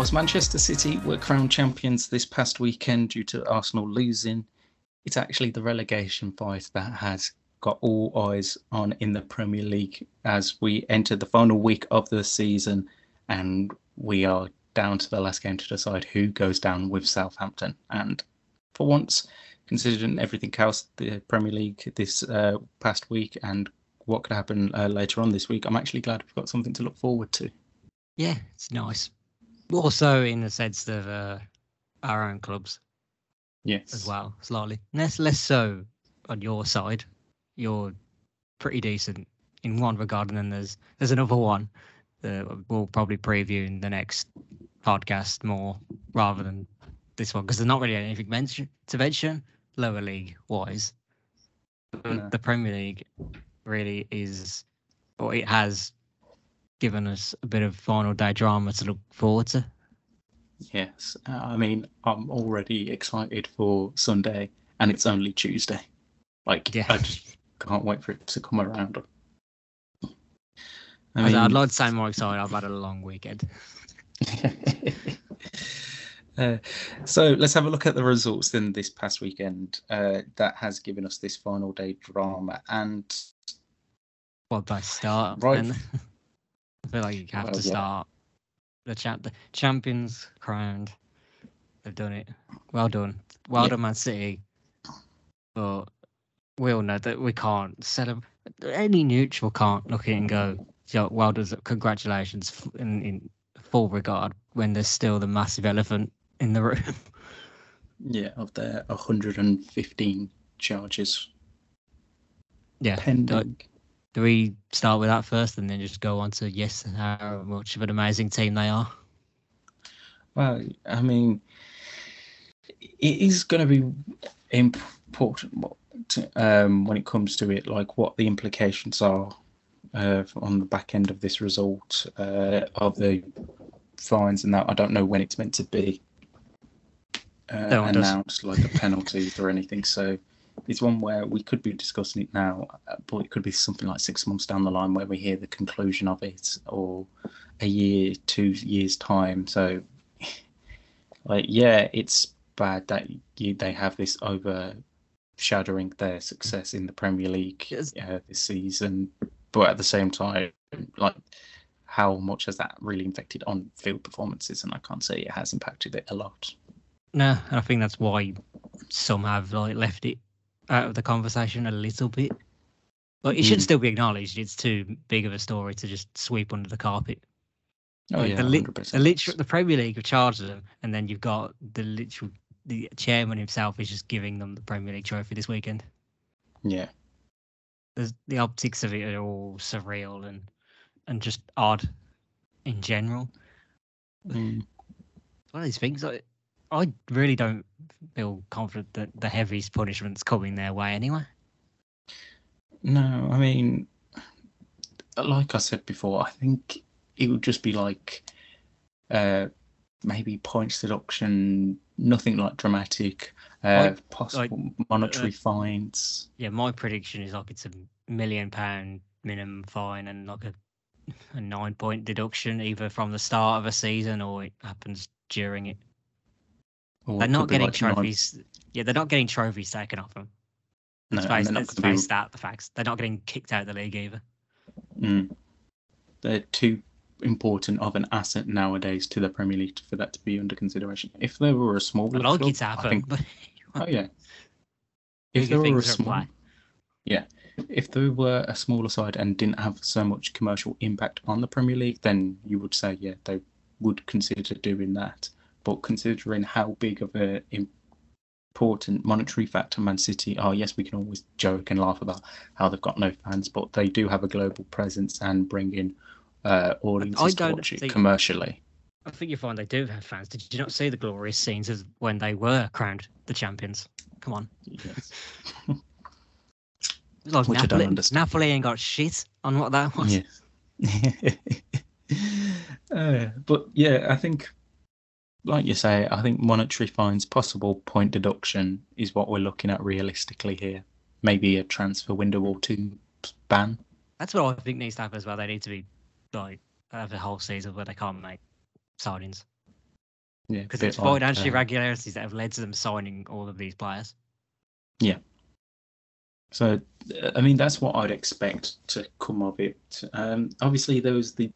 Manchester City were crowned champions this past weekend due to Arsenal losing, it's actually the relegation fight that has got all eyes on in the Premier League as we enter the final week of the season and we are down to the last game to decide who goes down with Southampton. And for once, considering everything else, the Premier League this uh, past week and what could happen uh, later on this week, I'm actually glad we've got something to look forward to. Yeah, it's nice. Also, in the sense of uh, our own clubs Yes. as well, slightly less less so on your side. You're pretty decent in one regard, and then there's there's another one that we'll probably preview in the next podcast more rather than this one because there's not really anything mention, to mention lower league wise. No. The Premier League really is, or it has given us a bit of final day drama to look forward to. Yes. I mean, I'm already excited for Sunday and it's only Tuesday. Like, Yeah. I just can't wait for it to come around. I mean, like to sound more excited. I've had a long weekend. uh, so let's have a look at the results then this past weekend. Uh, that has given us this final day drama, and Well, by start, Right. feel like you have Well, to yeah. start. The champ, the champions crowned. They've done it. Well done. Well Yeah. done, Man City. But we all know that we can't celebrate. Any neutral can't look at it and go, "Yo, well done, congratulations," in, in full regard when there's still the massive elephant in the room. yeah, of their 115 charges yeah. Pending. Do we start with that first and then just go on to yes, how much of an amazing team they are? Well, I mean, it is going to be important what- um, when it comes to it, like what the implications are uh, on the back end of this result uh, of the fines and that. I don't know when it's meant to be uh, No one does. announced, like the penalties or anything. So it's one where we could be discussing it now, uh, but it could be something like six months down the line where we hear the conclusion of it, or a year, two years time. So, like, yeah, it's bad that you, they have this overshadowing their success in the Premier League Yes. uh, this season, but at the same time, like. How much has that really affected on field performances? And I can't say it has impacted it a lot. No, and I think that's why some have like left it out of the conversation a little bit. But it should Mm. still be acknowledged. It's too big of a story to just sweep under the carpet. Oh Like, yeah, the, li- 100%. the literal, the Premier League have charged them, and then you've got the literal, the chairman himself is just giving them the Premier League trophy this weekend. Yeah, There's, the optics of it are all surreal and and just odd in general. Mm. one of these things. I, I really don't feel confident that the heaviest punishment's coming their way anyway. No, I mean, like I said before, I think it would just be like uh, maybe points deduction, nothing like dramatic, uh, possible monetary fines. Yeah, my prediction is like it's a million pound minimum fine and like a a nine point deduction either from the start of a season or it happens during it. Or They're not getting like nine- trophies. Yeah, they're not getting trophies taken off them. No, Let's and face, they're not let's gonna be- that, the facts. They're not getting kicked out of the league either. Mm. They're too important of an asset nowadays to the Premier League for that to be under consideration. If there were a smaller I'd like club, to I think but Oh yeah. If there were a things are at small, yeah, if there were a smaller side and didn't have so much commercial impact on the Premier League, then you would say yeah they would consider doing that. But considering how big of a important monetary factor Man City are, yes, we can always joke and laugh about how they've got no fans, but they do have a global presence and bring in uh, audiences to don't watch it think- commercially. I think you find they do have fans. Did you not see the glorious scenes of when they were crowned the champions? Come on. Yes. Like Which I don't understand. Napoli ain't got shit on what that was. Yes. uh, but yeah, I think, like you say, I think monetary fines, possible point deduction is what we're looking at realistically here. Maybe a transfer window or two ban. That's what I think needs to happen as well. They need to be like have a whole season where they can't make signings. Yeah, because it's like, financial uh, irregularities that have led to them signing all of these players. Yeah. So, I mean, that's what I'd expect to come of it. Um, obviously, there was the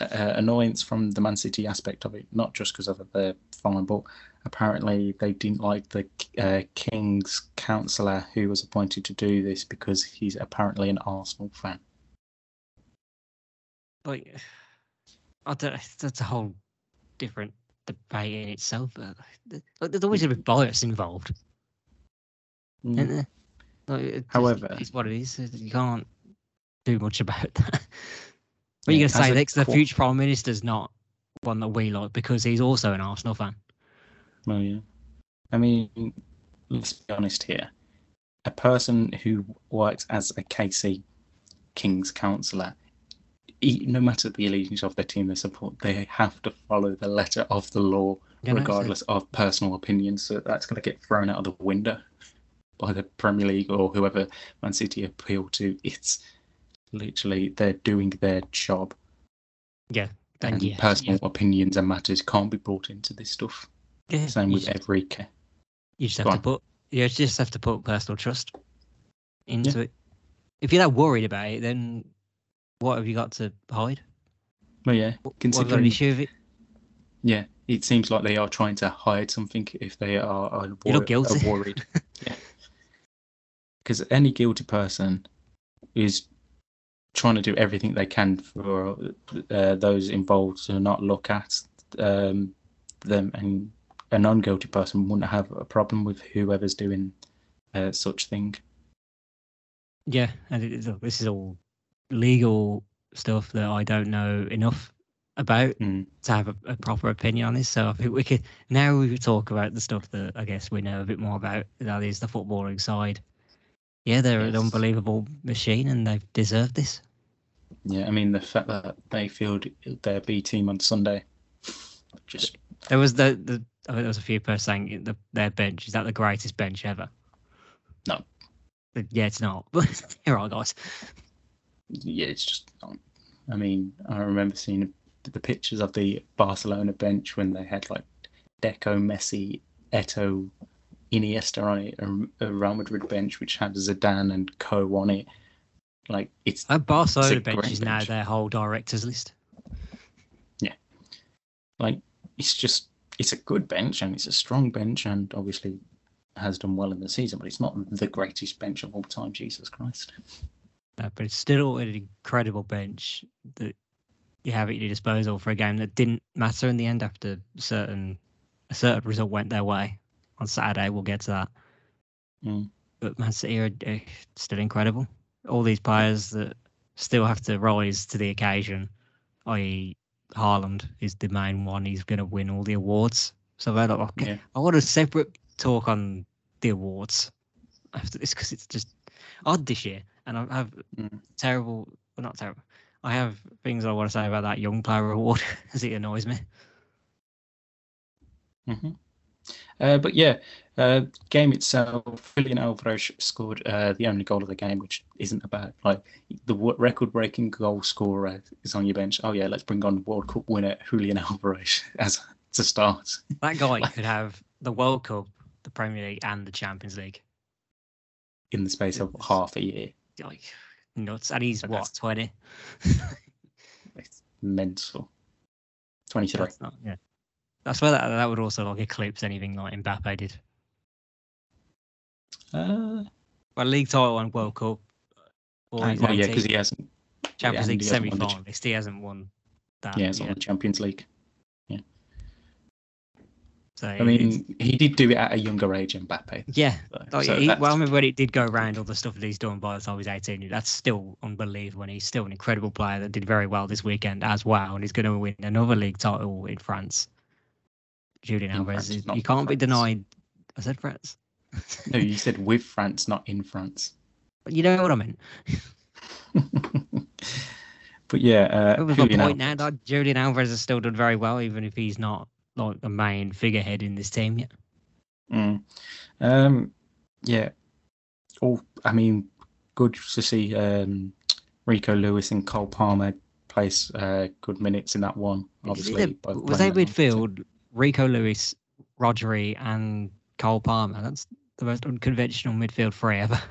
uh, annoyance from the Man City aspect of it, not just because of their fine, but apparently they didn't like the uh, King's councillor who was appointed to do this because he's apparently an Arsenal fan. Like, I don't. That's a whole different debate in itself. But like, there's always a bit bias involved, Mm. isn't there? Like, it However- it's what it is. You can't do much about that. What are you Yeah, going to say next? The future prime minister's not one that we like because he's also an Arsenal fan. Well, yeah. I mean, let's be honest here. A person who works as a KC King's councillor, no matter the allegiance of their team they support, they have to follow the letter of the law, You so- regardless of personal opinions. So that's going to get thrown out of the window by the Premier League or whoever Man City appeal to. It's literally they're doing their job, Yeah, and, and yeah, personal opinions and matters can't be brought into this stuff. yeah, Same with just- every. ca- You just Go have to on. put you just have to put personal trust into it. If you're that worried about it, then what have you got to hide? Well, yeah. What, what you got an Considering issue with it? Yeah, it seems like they are trying to hide something if they are, are, wor- guilty. are worried. yeah. Because any guilty person is trying to do everything they can for uh, those involved to not look at um, them, and a non-guilty person wouldn't have a problem with whoever's doing uh, such thing. Yeah, and it is, this is all legal stuff that I don't know enough about Mm. to have a, a proper opinion on this. So I think we could now we could talk about the stuff that I guess we know a bit more about. That is the footballing side. Yeah, they're an unbelievable machine, and they've deserved this. Yeah, I mean the fact that they field their B team on Sunday, just There was the, the I think there was a few people saying the, their bench is that the greatest bench ever. No. But yeah, it's not. But here are guys. yeah, it's just. not- I mean, I remember seeing the pictures of the Barcelona bench when they had like Deco, Messi, Eto'o, Iniesta on it, a, a Real Madrid bench which had Zidane and Co on it. Like it's That Barcelona a bench is now bench. their whole directors list. Yeah, like it's just it's a good bench and it's a strong bench and obviously has done well in the season, but it's not the greatest bench of all time. Jesus Christ. But it's still an incredible bench that you have at your disposal for a game that didn't matter in the end after certain a certain result went their way on Saturday. We'll get to that. Mm. But Man City are uh, still incredible. All these players that still have to rise to the occasion, i.e., Haaland is the main one. He's going to win all the awards. So I don't. Yeah. I want a separate talk on the awards after this because it's just odd this year, and I have Mm. terrible. Well, not terrible. I have things I want to say about that young player award as it annoys me. hmm Uh, but yeah, uh, game itself, Julian Alvarez scored uh, the only goal of the game, which isn't about like the w- record-breaking goal scorer is on your bench. Oh yeah, let's bring on World Cup winner Julian Alvarez as to start. That guy could have the World Cup, the Premier League, and the Champions League. in the space of half a year. Like nuts, and he's But what twenty. It's mental. 23. Not, yeah. That's where that, that would also like eclipse anything like Mbappe did. Uh, Well, league title and World Cup. Or uh, well, yeah, because he hasn't. Champions League semi won the cha- finalist. He hasn't won that. Yeah, it's on the Champions League. Yeah. So I mean, he did do it at a younger age, Mbappe. yeah. though, Like, so he, well, I remember when it did go around all the stuff that he's done by the time he's 18. That's still unbelievable. And he's still an incredible player that did very well this weekend as well. And he's going to win another league title in France. Julian Alvarez, France, you can't be denied. I said France. no, you said with France, not in France. But you know what I meant. but yeah, uh, It was my Julian point now that Julian Alvarez has still done very well, even if he's not like the main figurehead in this team yet. Mm. Um, yeah. Oh, I mean, good to see um, Rico Lewis and Cole Palmer place uh, good minutes in that one. Obviously, was they midfield Rico Lewis, Rodri, and Cole Palmer. That's the most unconventional midfield three ever.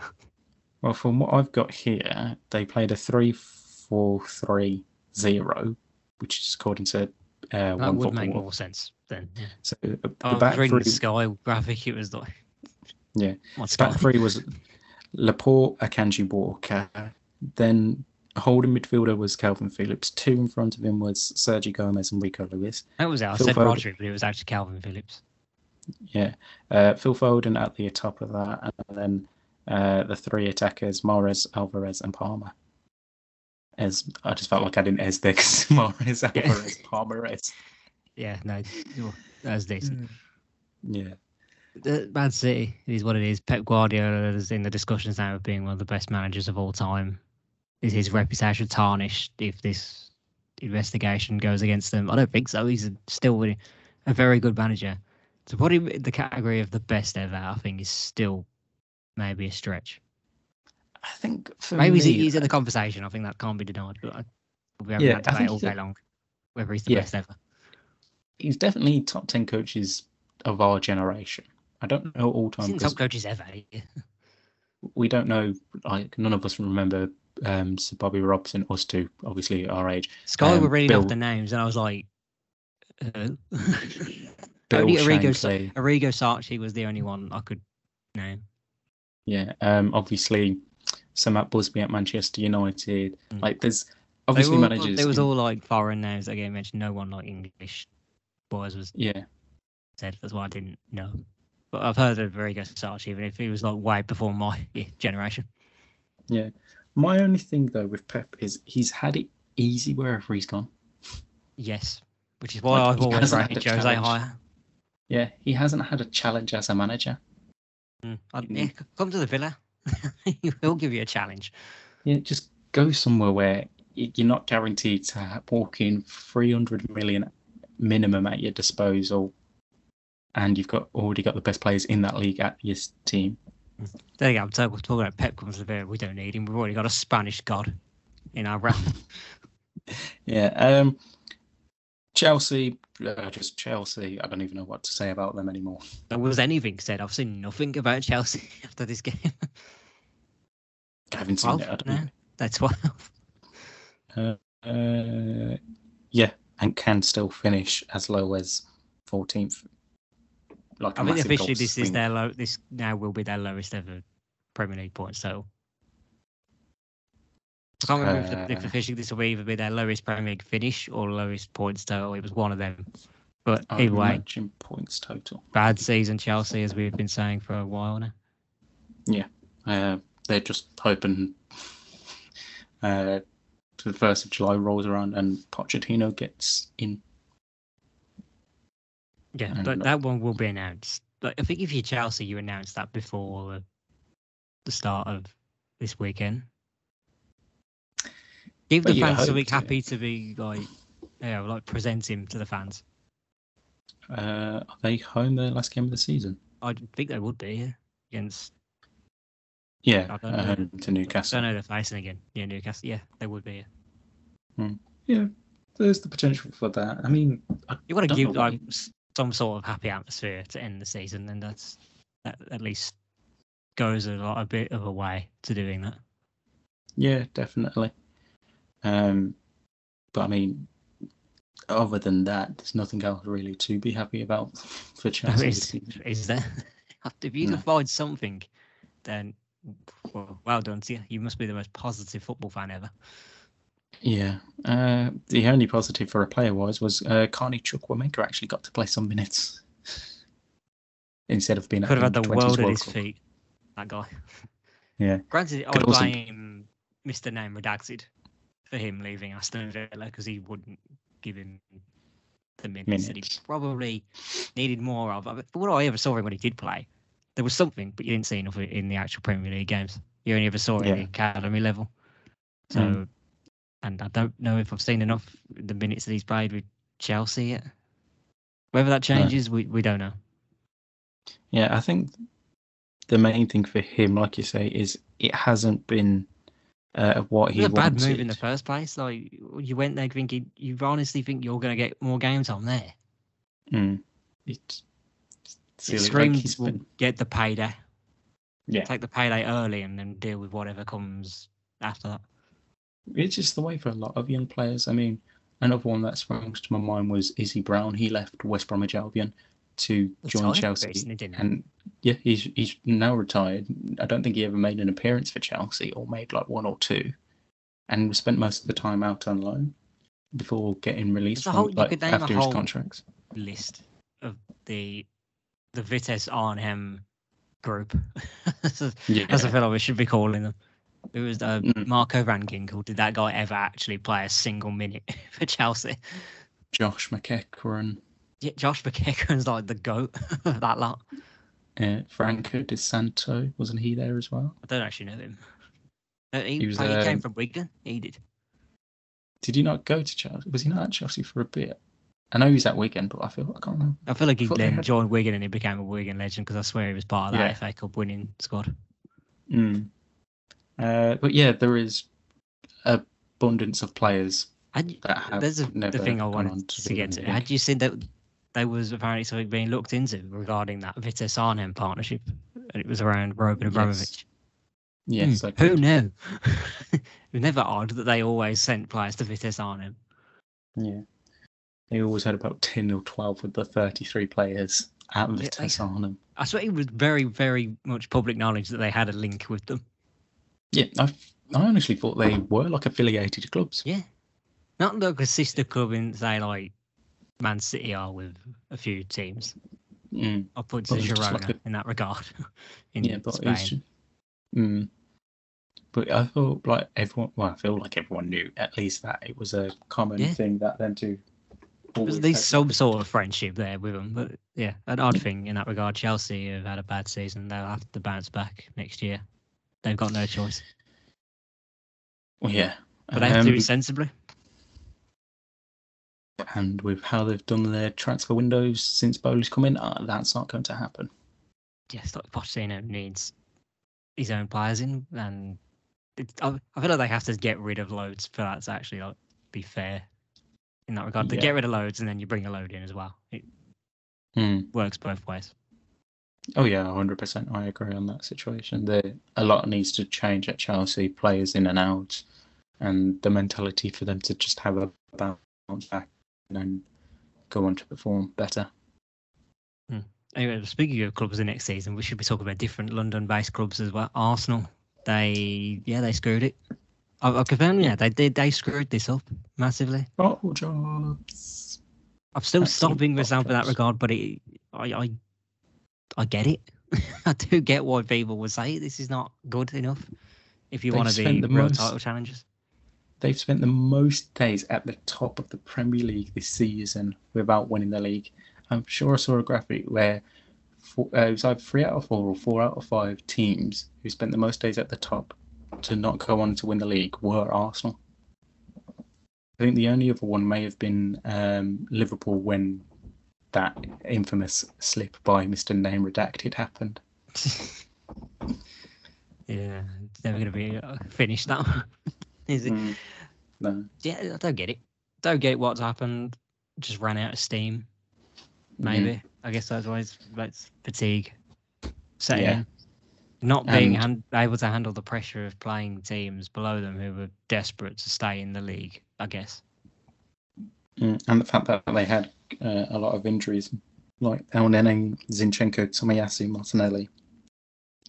Well, from what I've got here, they played a 3 4 3 0, which is according to uh, that one would make more sense then. Yeah. So uh, the I was back three, the Sky graphic. It was like Yeah. What Sky? back three was Laporte, Akanji Walker. Then holding midfielder was Kalvin Phillips. Two in front of him was Sergio Gomez and Rico Lewis. That was it. I Phil said Foden. Rodri, but it was actually Kalvin Phillips. Yeah. Uh, Phil Foden at the top of that. And then uh, the three attackers, Mahrez, Alvarez, and Palmer. As I just felt like I didn't as there 'cause Mahrez, Yeah. Alvarez, Palmer, as. Yeah, no, well, that was decent. Yeah. The Man City is what it is. Pep Guardiola is in the discussions now of being one of the best managers of all time. Is his reputation tarnished if this investigation goes against them? I don't think so. He's still a very good manager. To put him in the category of the best ever, I think is still maybe a stretch. I think for Maybe he's, me, he's in the conversation. I think that can't be denied. But I, we haven't Yeah, I debate all day long whether he's the Yeah. best ever. he's definitely top 10 coaches of our generation. I don't know all He's time top coaches ever. we don't know, like, none of us remember um, Sir Bobby Robson, us two, obviously our age. Sky Um, were reading Bill- off the names, and I was like, uh, only Arrigo, Shankly. Arrigo Sacchi was the only one I could name. Yeah, um, obviously Sir at Busby at Manchester United. Mm. Like, there's obviously all- managers. It was in- all like foreign names that get mentioned. No one like English boys was Yeah, said. That's why I didn't know. But I've heard of Arrigo Sacchi, even if he was like way before my generation. yeah. My only thing though with Pep is he's had it easy wherever he's gone. Yes, which is why Like, I've always rated Jose challenge. higher. Yeah, he hasn't had a challenge as a manager. Mm. Yeah, come to the Villa. he will give you a challenge. Yeah, just go somewhere where you're not guaranteed to walk in 300 million minimum at your disposal, and you've got already got the best players in that league at your team. There you go. I'm talking talking about Pep comes to the Villa. We don't need him. We've already got a Spanish god in our realm. Yeah. Um, Chelsea, uh, just Chelsea. I don't even know what to say about them anymore. there was anything said. I've seen nothing about Chelsea after this game. I haven't seen Twelve it. I don't now. They're twelve. Uh, uh, yeah, and can still finish as low as 14th. Like I think officially this is their low. This now will be their lowest ever Premier League points total. I can't remember if, the, if Uh, officially this will either be their lowest Premier League finish or lowest points total. It was one of them. But I either way, points total. bad season Chelsea, as we've been saying for a while now. Yeah, uh, they're just hoping uh, the first of July rolls around and Pochettino gets in. Yeah, but that one will be announced. Like, I think if you're Chelsea, you announce that before the, the start of this weekend. Give the fans something to. happy to be like, yeah, like present him to the fans. Uh, are they home their last game of the season? I think they would be against. Yeah, I don't know. home to I Newcastle. don't know they're facing again. Yeah, Newcastle. Yeah, they would be. Yeah. Yeah, there's the potential for that. I mean, I You want to give like some sort of happy atmosphere to end the season, and that's that at least goes a lot a bit of a way to doing that. Yeah, definitely. Um, but I mean, other than that, there's nothing else really to be happy about for Chelsea. is, is there? if you No. can find something, then well, well done to you. You must be the most positive football fan ever. Yeah. Uh, the only positive for a player wise was uh, Carney Chukwuemeka actually got to play some minutes instead of being Could have had the 20s world at his Cup. feet. That guy. Yeah. Granted, I would also- blame Mr. Name Redacted for him leaving Aston Villa because he wouldn't give him the minutes, that he probably needed more of. But what I ever saw him when he did play, there was something, but you didn't see enough of it in the actual Premier League games. You only ever saw it at the academy level. So, Mm. And I don't know if I've seen enough the minutes that he's played with Chelsea yet. Whether that changes, we, we don't know. Yeah, I think the main thing for him, like you say, is it hasn't been uh, what It he was a bad move in the first place. Like you went there thinking, you honestly think you're going to get more game time there. Mm. it's It silly. Like screams he's we'll been, get the payday. yeah, Take the payday early and then deal with whatever comes after that. It's just the way for a lot of young players. I mean, another one that springs to my mind was Izzy Brown. He left West Bromwich Albion to join Chelsea, and yeah, he's he's now retired. I don't think he ever made an appearance for Chelsea, or made like one or two, and spent most of the time out on loan before getting released from, whole- like, could name a after his contracts. list of the the Vitesse Arnhem group, as Yeah, I feel like we should be calling them. It was uh, Mm. Marco Van Ginkel. Did that guy ever actually play a single minute for Chelsea? Josh McEachran, Yeah, Josh McEachran's like the goat of that lot. uh, Franco Di Santo, wasn't he there as well? I don't actually know him. Uh, he, He was, played- he came from Wigan. He did. Did he not go to Chelsea? Was he not at Chelsea for a bit? I know he was at Wigan, but I feel I can't remember. I feel like he thought they then had- joined Wigan and he became a Wigan legend because I swear he was part of that Yeah. FA Cup winning squad. Mm. Uh, but yeah, there is abundance of players Had you, that have there's a, never the thing I wanted on to, do get to. Had you seen that there was apparently something being looked into regarding that Vitesse Arnhem partnership? And it was around Roman Yes. Abramovich. Yes, Hmm, I who did. knew? it was never odd that they always sent players to Vitesse Arnhem. Yeah. They always had about 10 or 12 with the 33 players at Vitesse I- Arnhem. I swear it was very, very much public knowledge that they had a link with them. Yeah, I, I honestly thought they were like affiliated clubs. Yeah. Not like a sister club in, say, like Man City are with a few teams. Mm. I'll put to Girona like a- in that regard. in Yeah, but Spain. just, mm. But I thought like everyone, well, I feel like everyone knew at least that it was a common Yeah. thing that them two. There's at least some sort of friendship there with them. But yeah, an odd thing in that regard. Chelsea have had a bad season. They'll have to bounce back next year. They've got no choice. Well, yeah, But they have to do Um, it sensibly. and with how they've done their transfer windows since Boehly's come in, uh, that's not going to happen. Yes, like Pochettino needs his own players in, and it, I, I feel like they have to get rid of loads for that to actually like, be fair in that regard. They Yeah. get rid of loads, and then you bring a load in as well. It Hmm. works both ways. Oh yeah, hundred percent. I agree on that situation. There, a lot needs to change at Chelsea. Players in and out, and the mentality for them to just have a bounce back and go on to perform better. Hmm. Anyway, speaking of clubs the next season, we should be talking about different London-based clubs as well. Arsenal, they yeah they screwed it. I, I confirm, yeah, they did. They screwed this up massively. Oh, jobs. I'm still Absolute stopping myself in that regard, but it, I, I, I get it. I do get why people would say this is not good enough. If you They want to be the real most- title challengers, They've spent the most days at the top of the Premier League this season without winning the league. I'm sure I saw a graphic where four, uh, it was either three out of four or four out of five teams who spent the most days at the top to not go on to win the league were Arsenal. I think the only other one may have been um, Liverpool when that infamous slip by Mr. Name Redacted happened. yeah, it's never going to be uh, finished now, is it? Mm, no. Yeah, I don't get it. Don't get what's happened. Just ran out of steam. Maybe I guess that's why it's, it's fatigue setting Yeah. Not being And- han- able to handle the pressure of playing teams below them who were desperate to stay in the league. I guess. Mm, and the fact that they had uh, a lot of injuries, like Elneny, Zinchenko, Tomiyasu, Martinelli,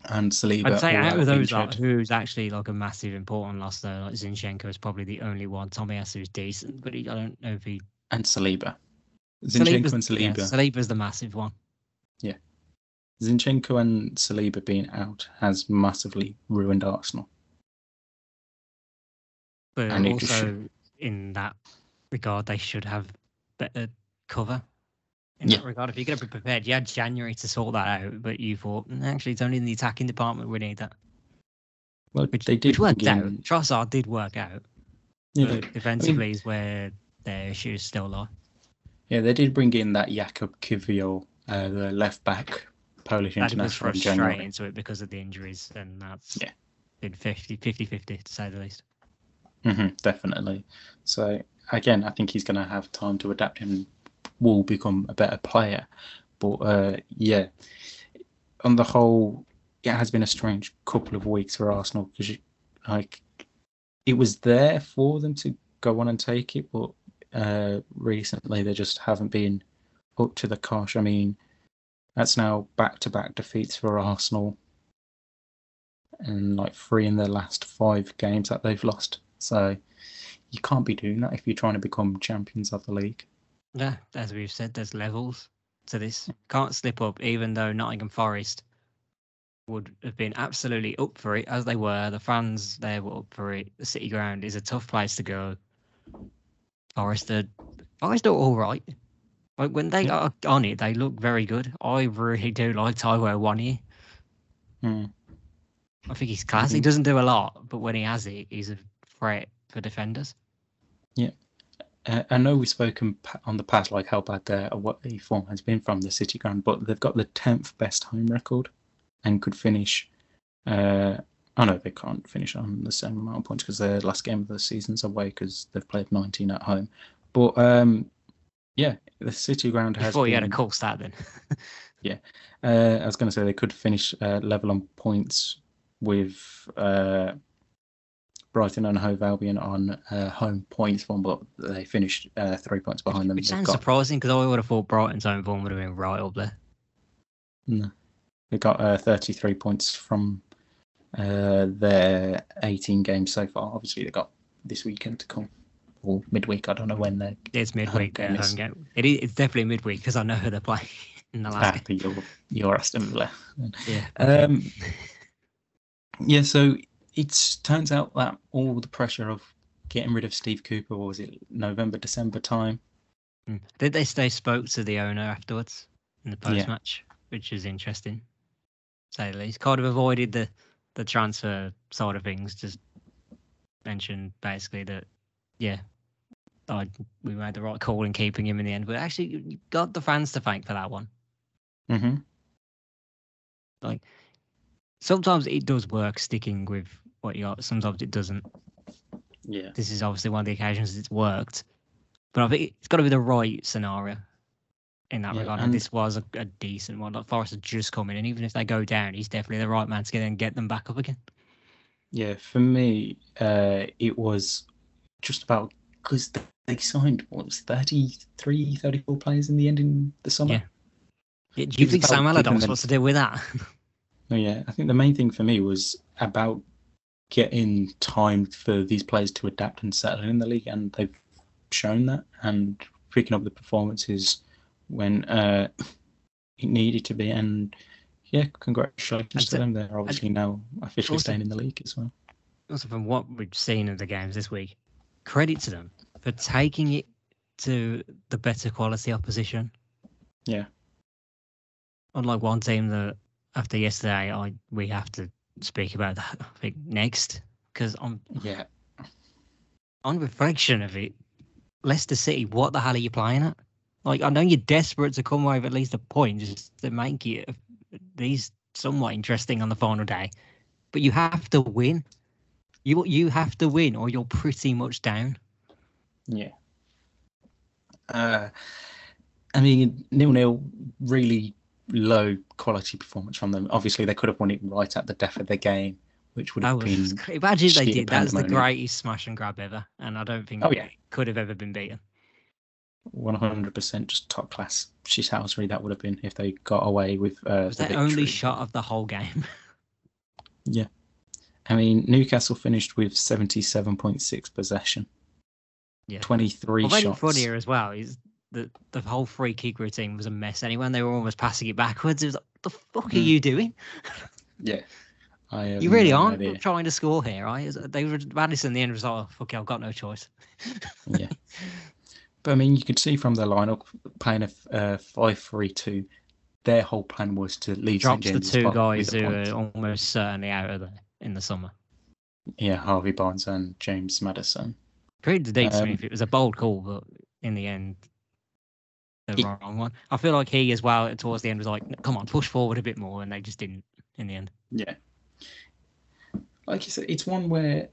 and Saliba. I'd say out of those, like, who's actually like a massive important loss though, like Zinchenko is probably the only one. Tomiyasu is decent, but he, I don't know if he. and Saliba. Zinchenko Saliba's- and yeah, Saliba. Saliba's the massive one. Yeah. Zinchenko and Saliba being out has massively ruined Arsenal. But And also in that regard, they should have better cover. In Yeah. that regard, if you're going to be prepared, you had January to sort that out, but you thought "Mm, actually it's only in the attacking department we need that, Well, which, they did which worked out. Trossard did work out, Yeah, defensively is where their issues still lie. yeah, they did bring in that Jakub Kiwior, uh, the left back Polish That was international in thrust straight January. into it because of the injuries, and that's Yeah. been 50 50 to say the least. hmm definitely. So again, I think he's going to have time to adapt and will become a better player. But uh, yeah, on the whole, it has been a strange couple of weeks for Arsenal because like it was there for them to go on and take it, but uh, recently they just haven't been up to the cosh. I mean, that's now back-to-back defeats for Arsenal, and like three in their last five games that they've lost. So you can't be doing that if you're trying to become champions of the league. Yeah, as we've said, there's levels to this. Can't slip up, even though Nottingham Forest would have been absolutely up for it as they were. The fans there were up for it. The City Ground is a tough place to go. Forest are, Forest are all right. Like when they are on it, they look very good. I really do like Taiwo Awoniyi. Hmm. I think he's class. He doesn't do a lot, but when he has it, he's a threat for defenders. Yeah. Uh, I know we've spoken on the past like how bad their away form has been from the City Ground, but they've got the tenth best home record, and could finish. Uh, oh no, they can't finish on the same amount of points because their last game of the season's away because they've played 19 at home. But um, yeah, the City Ground has. Before been, you had a cool start then. yeah, uh, I was going to say they could finish uh, level on points with uh, Brighton and Hove Albion on uh, home points form, but they finished uh, three points behind them. Which sounds got, surprising because I would have thought Brighton's home form would have been right up there. no, they got uh, 33 points from uh, their 18 games so far. Obviously, they got this weekend to come or midweek. I don't know when they're. It's midweek. game is- home game. It is, it's definitely midweek because I know who they're playing in the last Ah, you're, you're Aston Villa. game. Yeah. Um, yeah, so it turns out that all the pressure of getting rid of Steve Cooper, was it, November, December time? Mm. Did they say spoke to the owner afterwards in the post match, which is interesting, say the least. Kind of avoided the the transfer side of things. Just mentioned basically that, yeah, I, we made the right call in keeping him in the end. But actually, you got the fans to thank for that one. Mm-hmm. Like sometimes it does work sticking with what you got. Sometimes it doesn't. Yeah. This is obviously one of the occasions it's worked, but I think it's got to be the right scenario in that Yeah, regard. And and- this was a, a decent one. Like Forrest had just come in, and even if they go down, he's definitely the right man to get and get them back up again. Yeah, for me, uh, it was just about because they signed what was it, 33, 34 players in the end in the summer. Yeah. Yeah, do you think Sam Allardyce wants to deal with that? Oh, yeah, I think the main thing for me was about getting time for these players to adapt and settle in the league, and they've shown that and picking up the performances when uh, it needed to be. And yeah, congratulations And to them. They're obviously now officially also- staying in the league as well. also from what we've seen of the games this week, credit to them for taking it to the better quality opposition. Yeah. Unlike one team that after yesterday, I we have to speak about that I think next because on Yeah, on reflection of it, Leicester City, what the hell are you playing at? Like I know you're desperate to come away with at least a point just to make it at least somewhat interesting on the final day, but you have to win. You you have to win, or you're pretty much down. yeah. Uh, I mean, nil nil, really low quality performance from them. Obviously, they could have won it right at the death of the game, which would have was been imagine they did. That's the greatest smash and grab ever, and I don't think Oh, yeah. it could have ever been beaten. one hundred percent just top class shithousery. That would have been if they got away with uh, was the their only shot of the whole game. Yeah, I mean, Newcastle finished with seventy-seven point six possession, yeah. twenty-three Well, shots. funnier as well is that the whole free kick routine was a mess anyway. And they were almost passing it backwards. It was like, what the fuck are Hmm. you doing? Yeah, I You really no aren't idea. trying to score here, right? They were Madison the end result. oh, fuck it, I've got no choice. Yeah, but I mean, you could see from their lineup playing a uh, five-three-two. Their whole plan was to leave St Drops the two guys who are almost certainly out of there in the summer. Yeah, Harvey Barnes and James Maddison. Pretty deep to me Um, if it was a bold call, but in the end, the It- wrong one. I feel like he as well towards the end was like, come on, push forward a bit more, and they just didn't in the end. Yeah. Like you said, it's one where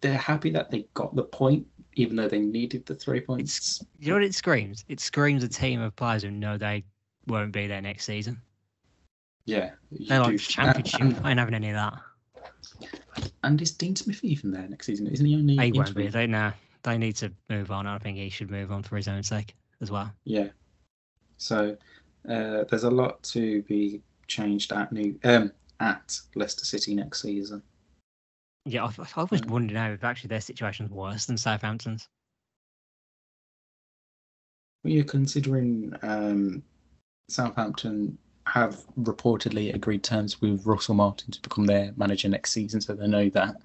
they're happy that they got the point, even though they needed the three points. You know what it screams? It screams a team of players who know they won't be there next season. Yeah, They're do- like championship. And, I ain't having any of that. and is Dean Smith even there next season? Isn't he only? He won't be. They nah. They need to move on. I think he should move on for his own sake as well. Yeah. So uh, there's a lot to be changed at New um, at Leicester City next season. Yeah, I, I was Mm. wondering now if actually their situation's worse than Southampton's. Well, you're considering um, Southampton have reportedly agreed terms with Russell Martin to become their manager next season, so they know that.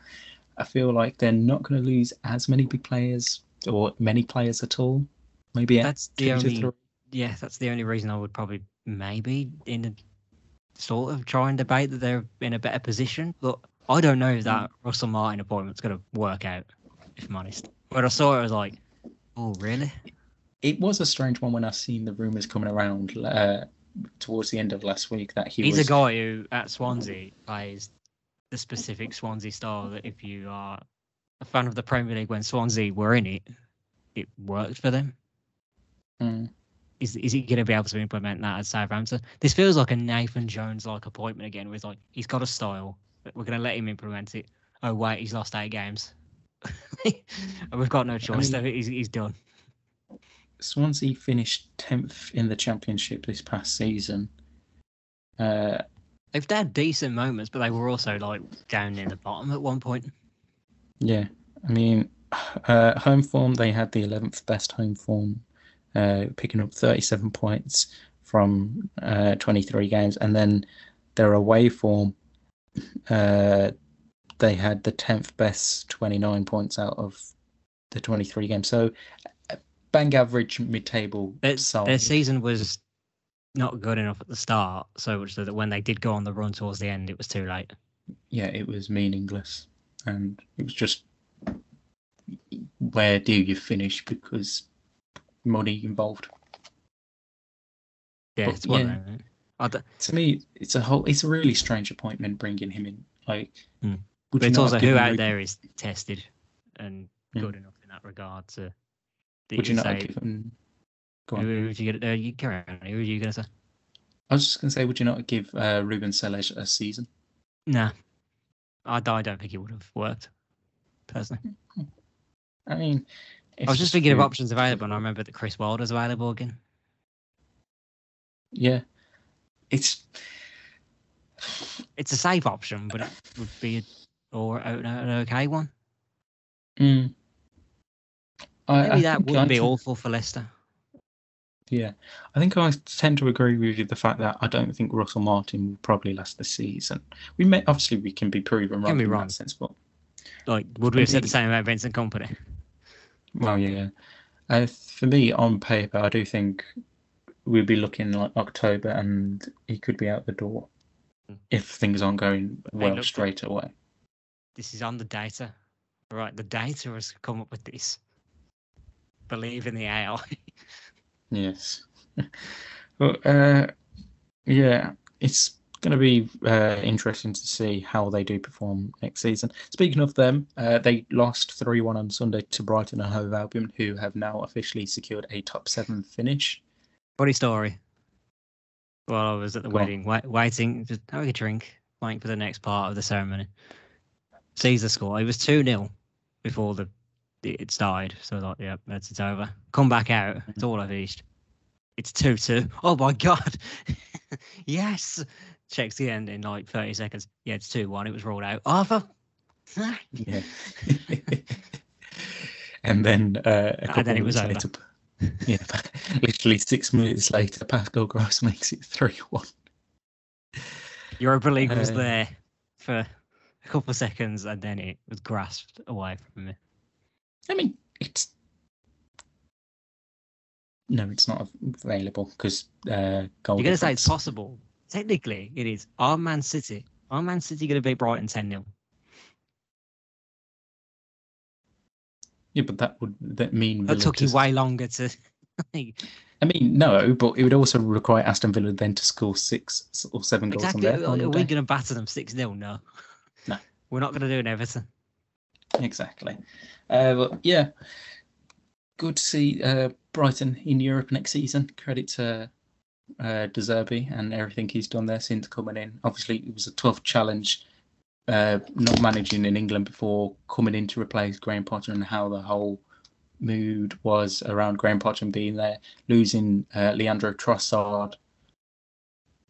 I feel like they're not going to lose as many big players or many players at all. Maybe That's the only. three. Yeah, that's the only reason I would probably maybe in a sort of try and debate that they're in a better position. But I don't know if that Russell Martin appointment's going to work out. If I'm honest, when I saw it, I was like, "Oh, really?" It was a strange one when I seen the rumours coming around uh, towards the end of last week that he was He's was a guy who at Swansea plays the specific Swansea style that if you are a fan of the Premier League when Swansea were in it, it worked for them. Mm. Is is he going to be able to implement that at Southampton? This feels like a Nathan Jones like appointment again. With like he's got a style, but we're going to let him implement it. Oh wait, he's lost eight games. And We've got no choice. mean- though. He's he's done. Swansea finished tenth in the championship this past season. Uh, They've had decent moments, but they were also like down near the bottom at one point. yeah, I mean, uh, home form they had the eleventh best home form, uh, picking up thirty-seven points from uh, twenty-three games, and then their away form, uh, they had the tenth best, twenty-nine points out of the twenty-three games. So, bang average mid-table Their, their season was not good enough at the start, so much so that when they did go on the run towards the end, it was too late. yeah, it was meaningless, and it was just where do you finish because money involved. Yeah, But, it's one yeah. of them, isn't it? I d- To me, it's a whole. It's a really strange appointment bringing him in. Like, Hmm. would but it's also who out Ruben- there is tested and Yeah. good enough in that regard to. that Would you not have say, given? Go on. who would you get? Uh, you carry on. Who are you going to say? I was just going to say, would you not give uh, Ruben Selles a season? Nah, I don't think it would have worked. Personally, I mean, I was just thinking of options available, and I remember that Chris Wilder's available again. Yeah, it's It's a safe option, but it would be a, or an, an okay one. mm, I, Maybe I that wouldn't I be awful for Leicester. Yeah, I think I tend to agree with you the fact that I don't think Russell Martin will probably last the season. We may obviously we can be proven wrong Can be wrong. sense, but Like, would we have said the same about Vincent Kompany? Well, yeah. Uh, for me, on paper, I do think we'll be looking like October, and he could be out the door Hmm. if things aren't going well look, straight away. This is on the data. Right, the data has come up with this. Believe in the AI. Yes. well, uh, yeah, it's going to be uh, interesting to see how they do perform next season. Speaking of them, uh, they lost 3 1 on Sunday to Brighton and Hove Albion, who have now officially secured a top seven finish. Funny story. While I was at the Go wedding, wait, waiting, just having a drink, waiting for the next part of the ceremony. Caesar score. It was 2 0 before the it started. So I like, yep, that's it's over. Come back out. It's all I finished. It's 2 2. Oh my God. yes. Checks the end in like 30 seconds. Yeah, it's 2 1. It was rolled out. Arthur. Yeah. and then uh, a couple And then it was later, yeah, literally six minutes later, Pascal Gross makes it 3 1. Europa League was Uh, there for a couple of seconds and then it was grasped away from me. I mean, it's no, it's not available because uh, goal You're going to say it's possible. Technically, it is. Are Man City? Are Man City going to beat Brighton 10 0? Yeah, but that would that mean That Villa took you to- way longer to. I mean, no, but it would also require Aston Villa then to score six or seven goals exactly. on their Are final we going to batter them 6 0? No. No. We're not going to do an Everton. Exactly. Uh, but yeah, good to see uh, Brighton in Europe next season. Credit to uh, De Zerbi and everything he's done there since coming in. Obviously, it was a tough challenge, uh, not managing in England before coming in to replace Graham Potter and how the whole mood was around Graham Potter and being there, losing uh, Leandro Trossard,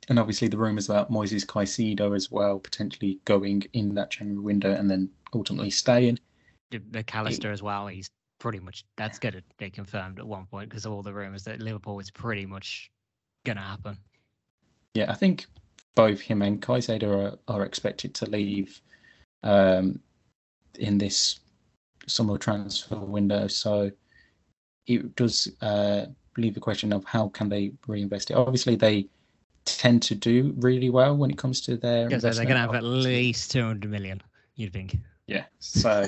and obviously the rumours about Moises Caicedo as well, potentially going in that January window and then ultimately staying. Mac Allister as well. He's pretty much that's going to be confirmed at one point because all the rumours that Liverpool is pretty much going to happen. Yeah, I think both him and Caicedo are, are expected to leave um, in this summer transfer window. So it does uh, leave the question of how can they reinvest it. Obviously, they tend to do really well when it comes to their. Yeah, they're going to have at least 200 million, you'd think. Yeah. So.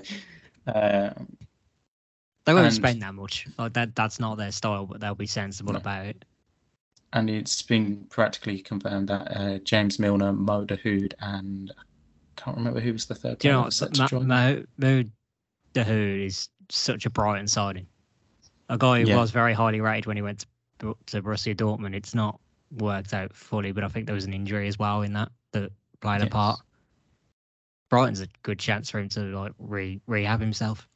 uh, they won't and, spend that much. Like that, that's not their style, but they'll be sensible no. about it. And it's been practically confirmed that uh, James Milner, Mo Dahoud, and I can't remember who was the third. Do you know what? Mo, Mo Dahoud is such a Brighton signing. A guy who yeah. was very highly rated when he went to, to Borussia Dortmund. It's not worked out fully, but I think there was an injury as well in that that played yes. a part. Brighton's a good chance for him to like re rehab himself.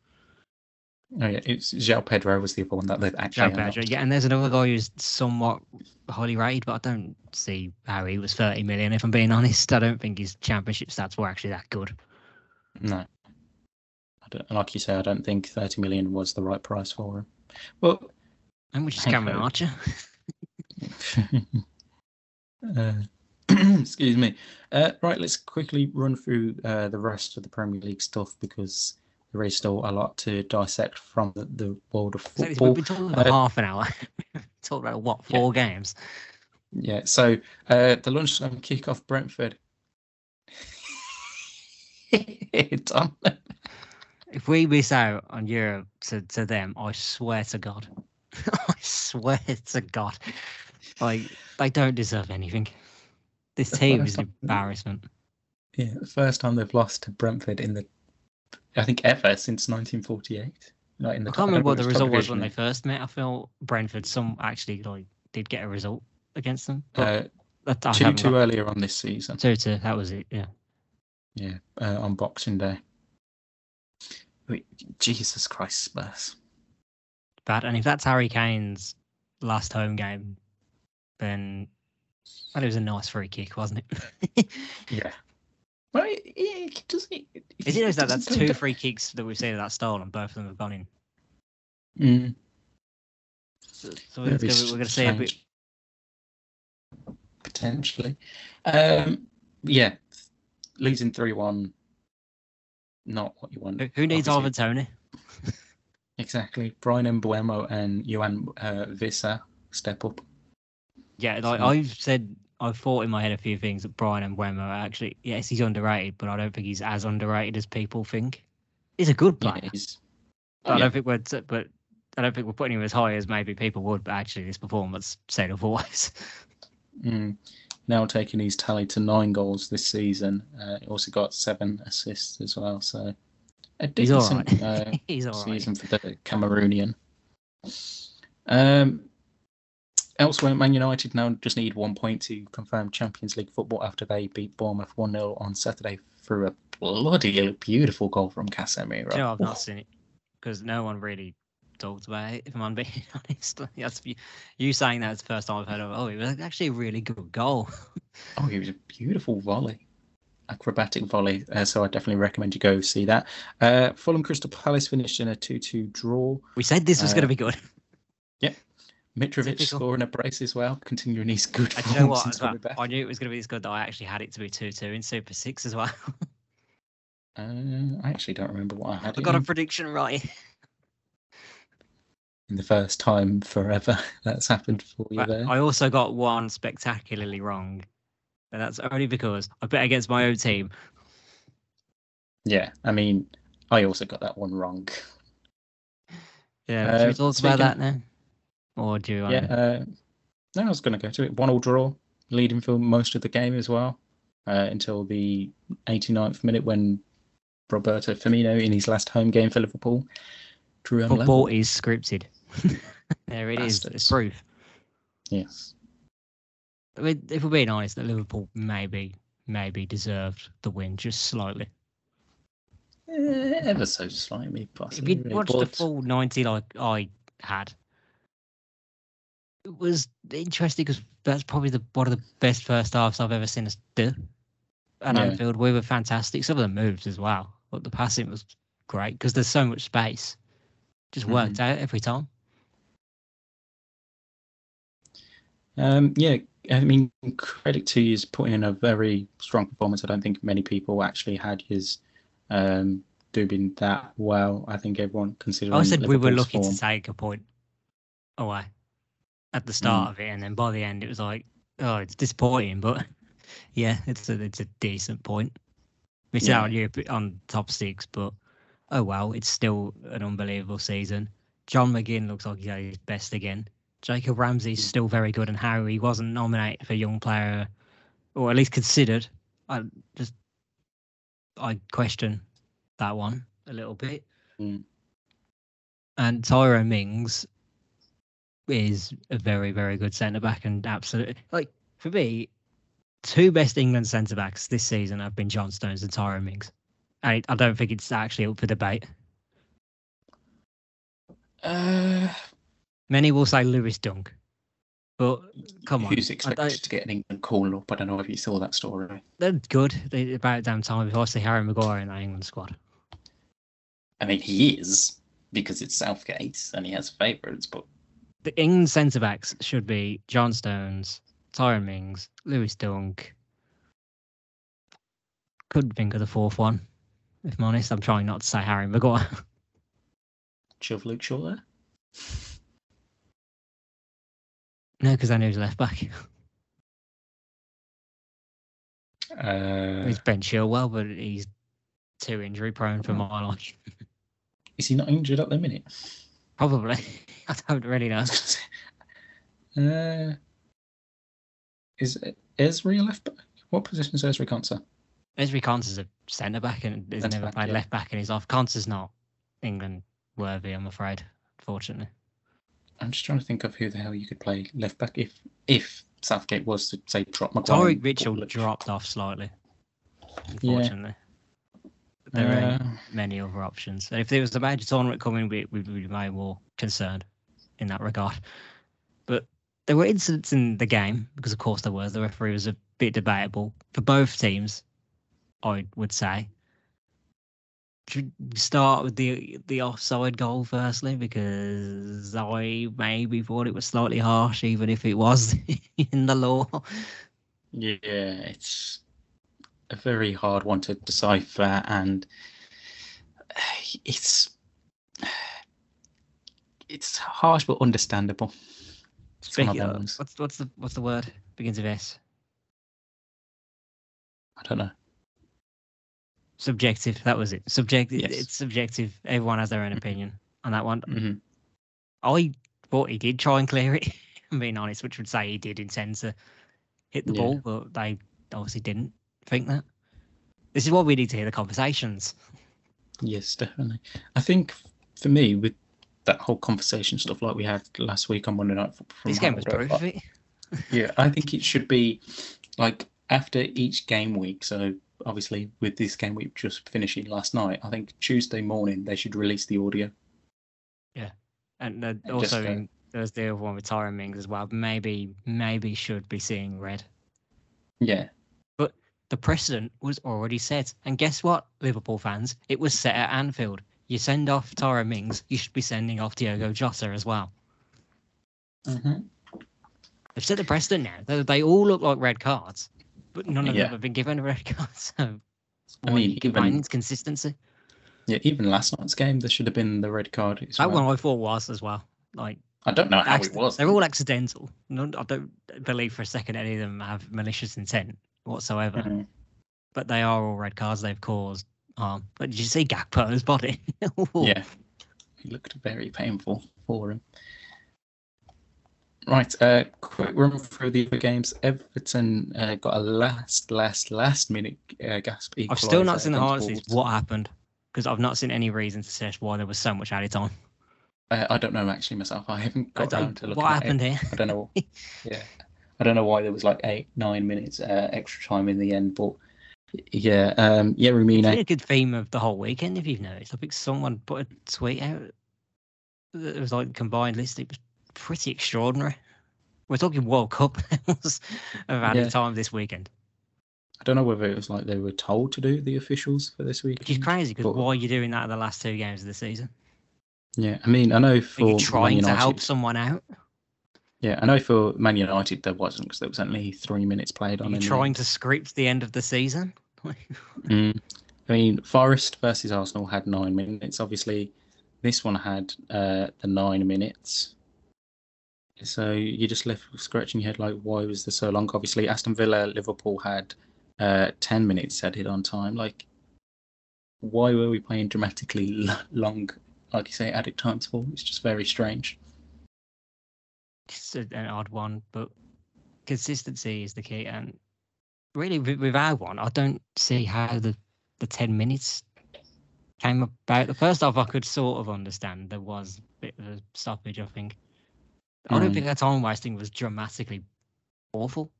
Oh yeah, it's João Pedro was the other one that they've actually. João Pedro, yeah, and there's another guy who's somewhat highly rated, but I don't see how he was 30 million. If I'm being honest, I don't think his championship stats were actually that good. No, like you say, I don't think 30 million was the right price for him. Well, and which is Cameron Archer. uh, excuse me. Uh, right, let's quickly run through uh, the rest of the Premier League stuff because there is still a lot to dissect from the, the world of football. We've been talking about uh, half an hour. talking about what four yeah. games? Yeah. So uh, the lunchtime kickoff, Brentford. Tom. If we miss out on Europe to, to them, I swear to God, I swear to God, like they don't deserve anything. This team is an embarrassment. Yeah, the first time they've lost to Brentford in the, I think ever since 1948. Like in the I can't remember what the result was when they first met. I feel Brentford some actually like did get a result against them. Uh, two two earlier on this season. Two two, that was it. Yeah. Yeah, uh, on Boxing Day. Wait, Jesus Christ, Spurs. Bad, and if that's Harry Kane's last home game, then it was a nice free kick, wasn't it? yeah. Well, it, it does it. Is it that that's two free kicks that we've seen of that style, and both of them have gone in. Mm. So, so we're, going to see a bit potentially. Um, yeah, losing three one. Not what you want. Who, who needs Ivan Toney? exactly. Bryan Mbeumo and Yoane uh, Wissa step up. Yeah, like so, I've said, I've thought in my head a few things that Bryan Mbeumo actually, yes, he's underrated, but I don't think he's as underrated as people think. He's a good player. Yeah, I don't think we're, t- but I don't think we're putting him as high as maybe people would. But actually, this performance said otherwise. mm. Now taking his tally to nine goals this season. Uh, he also got seven assists as well. So a decent he's all right. uh, he's all season right. for the Cameroonian. Um, Elsewhere, Man United now just need one point to confirm Champions League football after they beat Bournemouth 1 0 on Saturday through a bloody beautiful goal from Casemiro. You know, I've not seen it because no one really talked about it, if I'm being honest. That's, you saying that is the first time I've heard of it. Oh, it was actually a really good goal. oh, it was a beautiful volley. Acrobatic volley, uh, so I definitely recommend you go see that. Uh, Fulham Crystal Palace finished in a 2 2 draw. We said this was uh, going to be good. Mitrovic Typical. scoring a brace as well, continuing his good. I know what? Well, I knew it was going to be this good that I actually had it to be two-two in Super Six as well. uh, I actually don't remember what I had. I got in. a prediction right. in the first time forever that's happened for you there. I also got one spectacularly wrong, but that's only because I bet against my own team. Yeah, I mean, I also got that one wrong. Yeah, uh, should we talk about that now? Or do you? Yeah, uh, no, I was going to go to it. One all draw, leading for most of the game as well, uh, until the 89th minute when Roberto Firmino, in his last home game for Liverpool, drew on Football level. is scripted. there it is. It's proof. Yes. I mean, if we're being honest, that Liverpool maybe maybe deserved the win just slightly. Eh, ever so slightly, possibly. If possibly. you watched the full ninety like I had, was interesting because that's probably the one of the best first halves I've ever seen us do. And Yeah. Anfield, we were fantastic. Some of the moves as well, but the passing was great because there's so much space. Just worked out every time. Um, yeah, I mean, credit to you is putting in a very strong performance. I don't think many people actually had his um, doing that well. I think everyone considering. I said we were lucky form, to take a point away at the start of it, and then by the end, it was like, oh, it's disappointing, but yeah, it's a it's a decent point. Miss Yeah. out on Europe on top six, but oh well, it's still an unbelievable season. John McGinn looks like he's at his best again. Jacob Ramsey's still very good, and Harry wasn't nominated for young player, or at least considered. I just I question that one a little bit. Mm. And Tyrone Mings is a very, very good centre back, and absolutely like for me, two best England centre backs this season have been John Stones and Tyrone Mings. I I don't think it's actually up for debate. Uh, Many will say Lewis Dunk, but come on, who's I expected to get an England call up? I don't know if you saw that story. they're good. They about damn time if I see Harry Maguire in that England squad. I mean, he is because it's Southgate and he has favourites, but The England centre backs should be John Stones, Tyrone Mings, Lewis Dunk. Couldn't think of the fourth one. If I'm honest, I'm trying not to say Harry Maguire. shove Luke Shaw there. no, because I knew he's left back. Uh, he's Ben Chilwell, but he's too injury prone for my liking. is he not injured at the minute? Probably. I don't really know. I was gonna say. Uh, is Ezri left back? What position is Ezri Konsa? Ezri Konsa's a centre back and is never played yeah. left back in his life. Konsa's not England worthy, I'm afraid, unfortunately. I'm just trying to think of who the hell you could play left back if if Southgate was to say drop Maguire. Tyrick and Mitchell dropped off slightly, Yeah. unfortunately. There ain't Uh, many other options. And if there was a major tournament coming, we we would be way more concerned in that regard. But there were incidents in the game because, of course, there was. The referee was a bit debatable for both teams. I would say. Should start with the the offside goal firstly because I maybe thought it was slightly harsh, even if it was in the law. yeah, it's a very hard one to decipher, and it's it's harsh but understandable. Of Speaking of, what's what's the what's the word begins with S? I don't know. Subjective. That was it. Subjective. Yes. It's subjective. Everyone has their own opinion on that one. Mhm. I thought he did try and clear it. I'm being honest, which would say he did intend to hit the Yeah. ball, but they obviously didn't think that. This is what we need to hear the conversations. Yes, definitely. I think for me, with that whole conversation stuff like we had last week on Monday Night Football this game was Harrow, proof of it. Yeah, I think it should be like after each game week. So obviously, with this game week just finishing last night, I think Tuesday morning they should release the audio. Yeah, and uh, just, also, uh, in- there's the other one with Tyrone Mings as well. Maybe, maybe should be seeing red. Yeah, the precedent was already set. And guess what, Liverpool fans? It was set at Anfield. You send off Tyrone Mings, you should be sending off Diogo Jota as well. hmm They've set the precedent now. They, all look like red cards, but none of Yeah. them have been given a red card. So I mean, given- consistency. yeah. Even last night's game, there should have been the red card. As That well. one I thought was as well. Like I don't know how it was. They're all accidental. None, I don't believe for a second any of them have malicious intent whatsoever. Mhm. But they are all red cards. They've caused harm. But did you see Gakpo's body? Yeah, it looked very painful for him. Right, uh, quick run through the other games. Everton uh, got a last, last, last minute uh, gasp. I've still not seen the highlights. What happened? Because I've not seen any reason to suggest why there was so much added time. Uh, I don't know actually myself. I haven't got around to looking what happened it. here? I don't know. yeah, I don't know why there was like eight, nine minutes uh, extra time in the end, but yeah, um, yeah, It's been a good theme of the whole weekend, if you've noticed. I think someone put a tweet out that was like combined list. It was pretty extraordinary. We're talking World Cup levels of added Yeah. time this weekend, I don't know whether it was like they were told to do the officials for this week. which is crazy because why are you doing that in the last two games of the season? Yeah, I mean, I know Are for you trying Man to help someone out? Yeah, I know for Man United there wasn't because there was only three minutes played Are on. you trying to script the end of the season? Mm. I mean, Forest versus Arsenal had nine minutes. Obviously, this one had uh, the nine minutes. So you just left scratching your head like, why was this so long? Obviously, Aston Villa, Liverpool had uh, ten minutes added on time. Like, why were we playing dramatically long? Like you say, added times for? It's just very strange. It's an odd one, but consistency is the key. And really, with, with our one, I don't see how the, the 10 minutes came about. The first off, I could sort of understand there was a bit of a stoppage, I think. I don't Mm. think that time wasting was dramatically awful.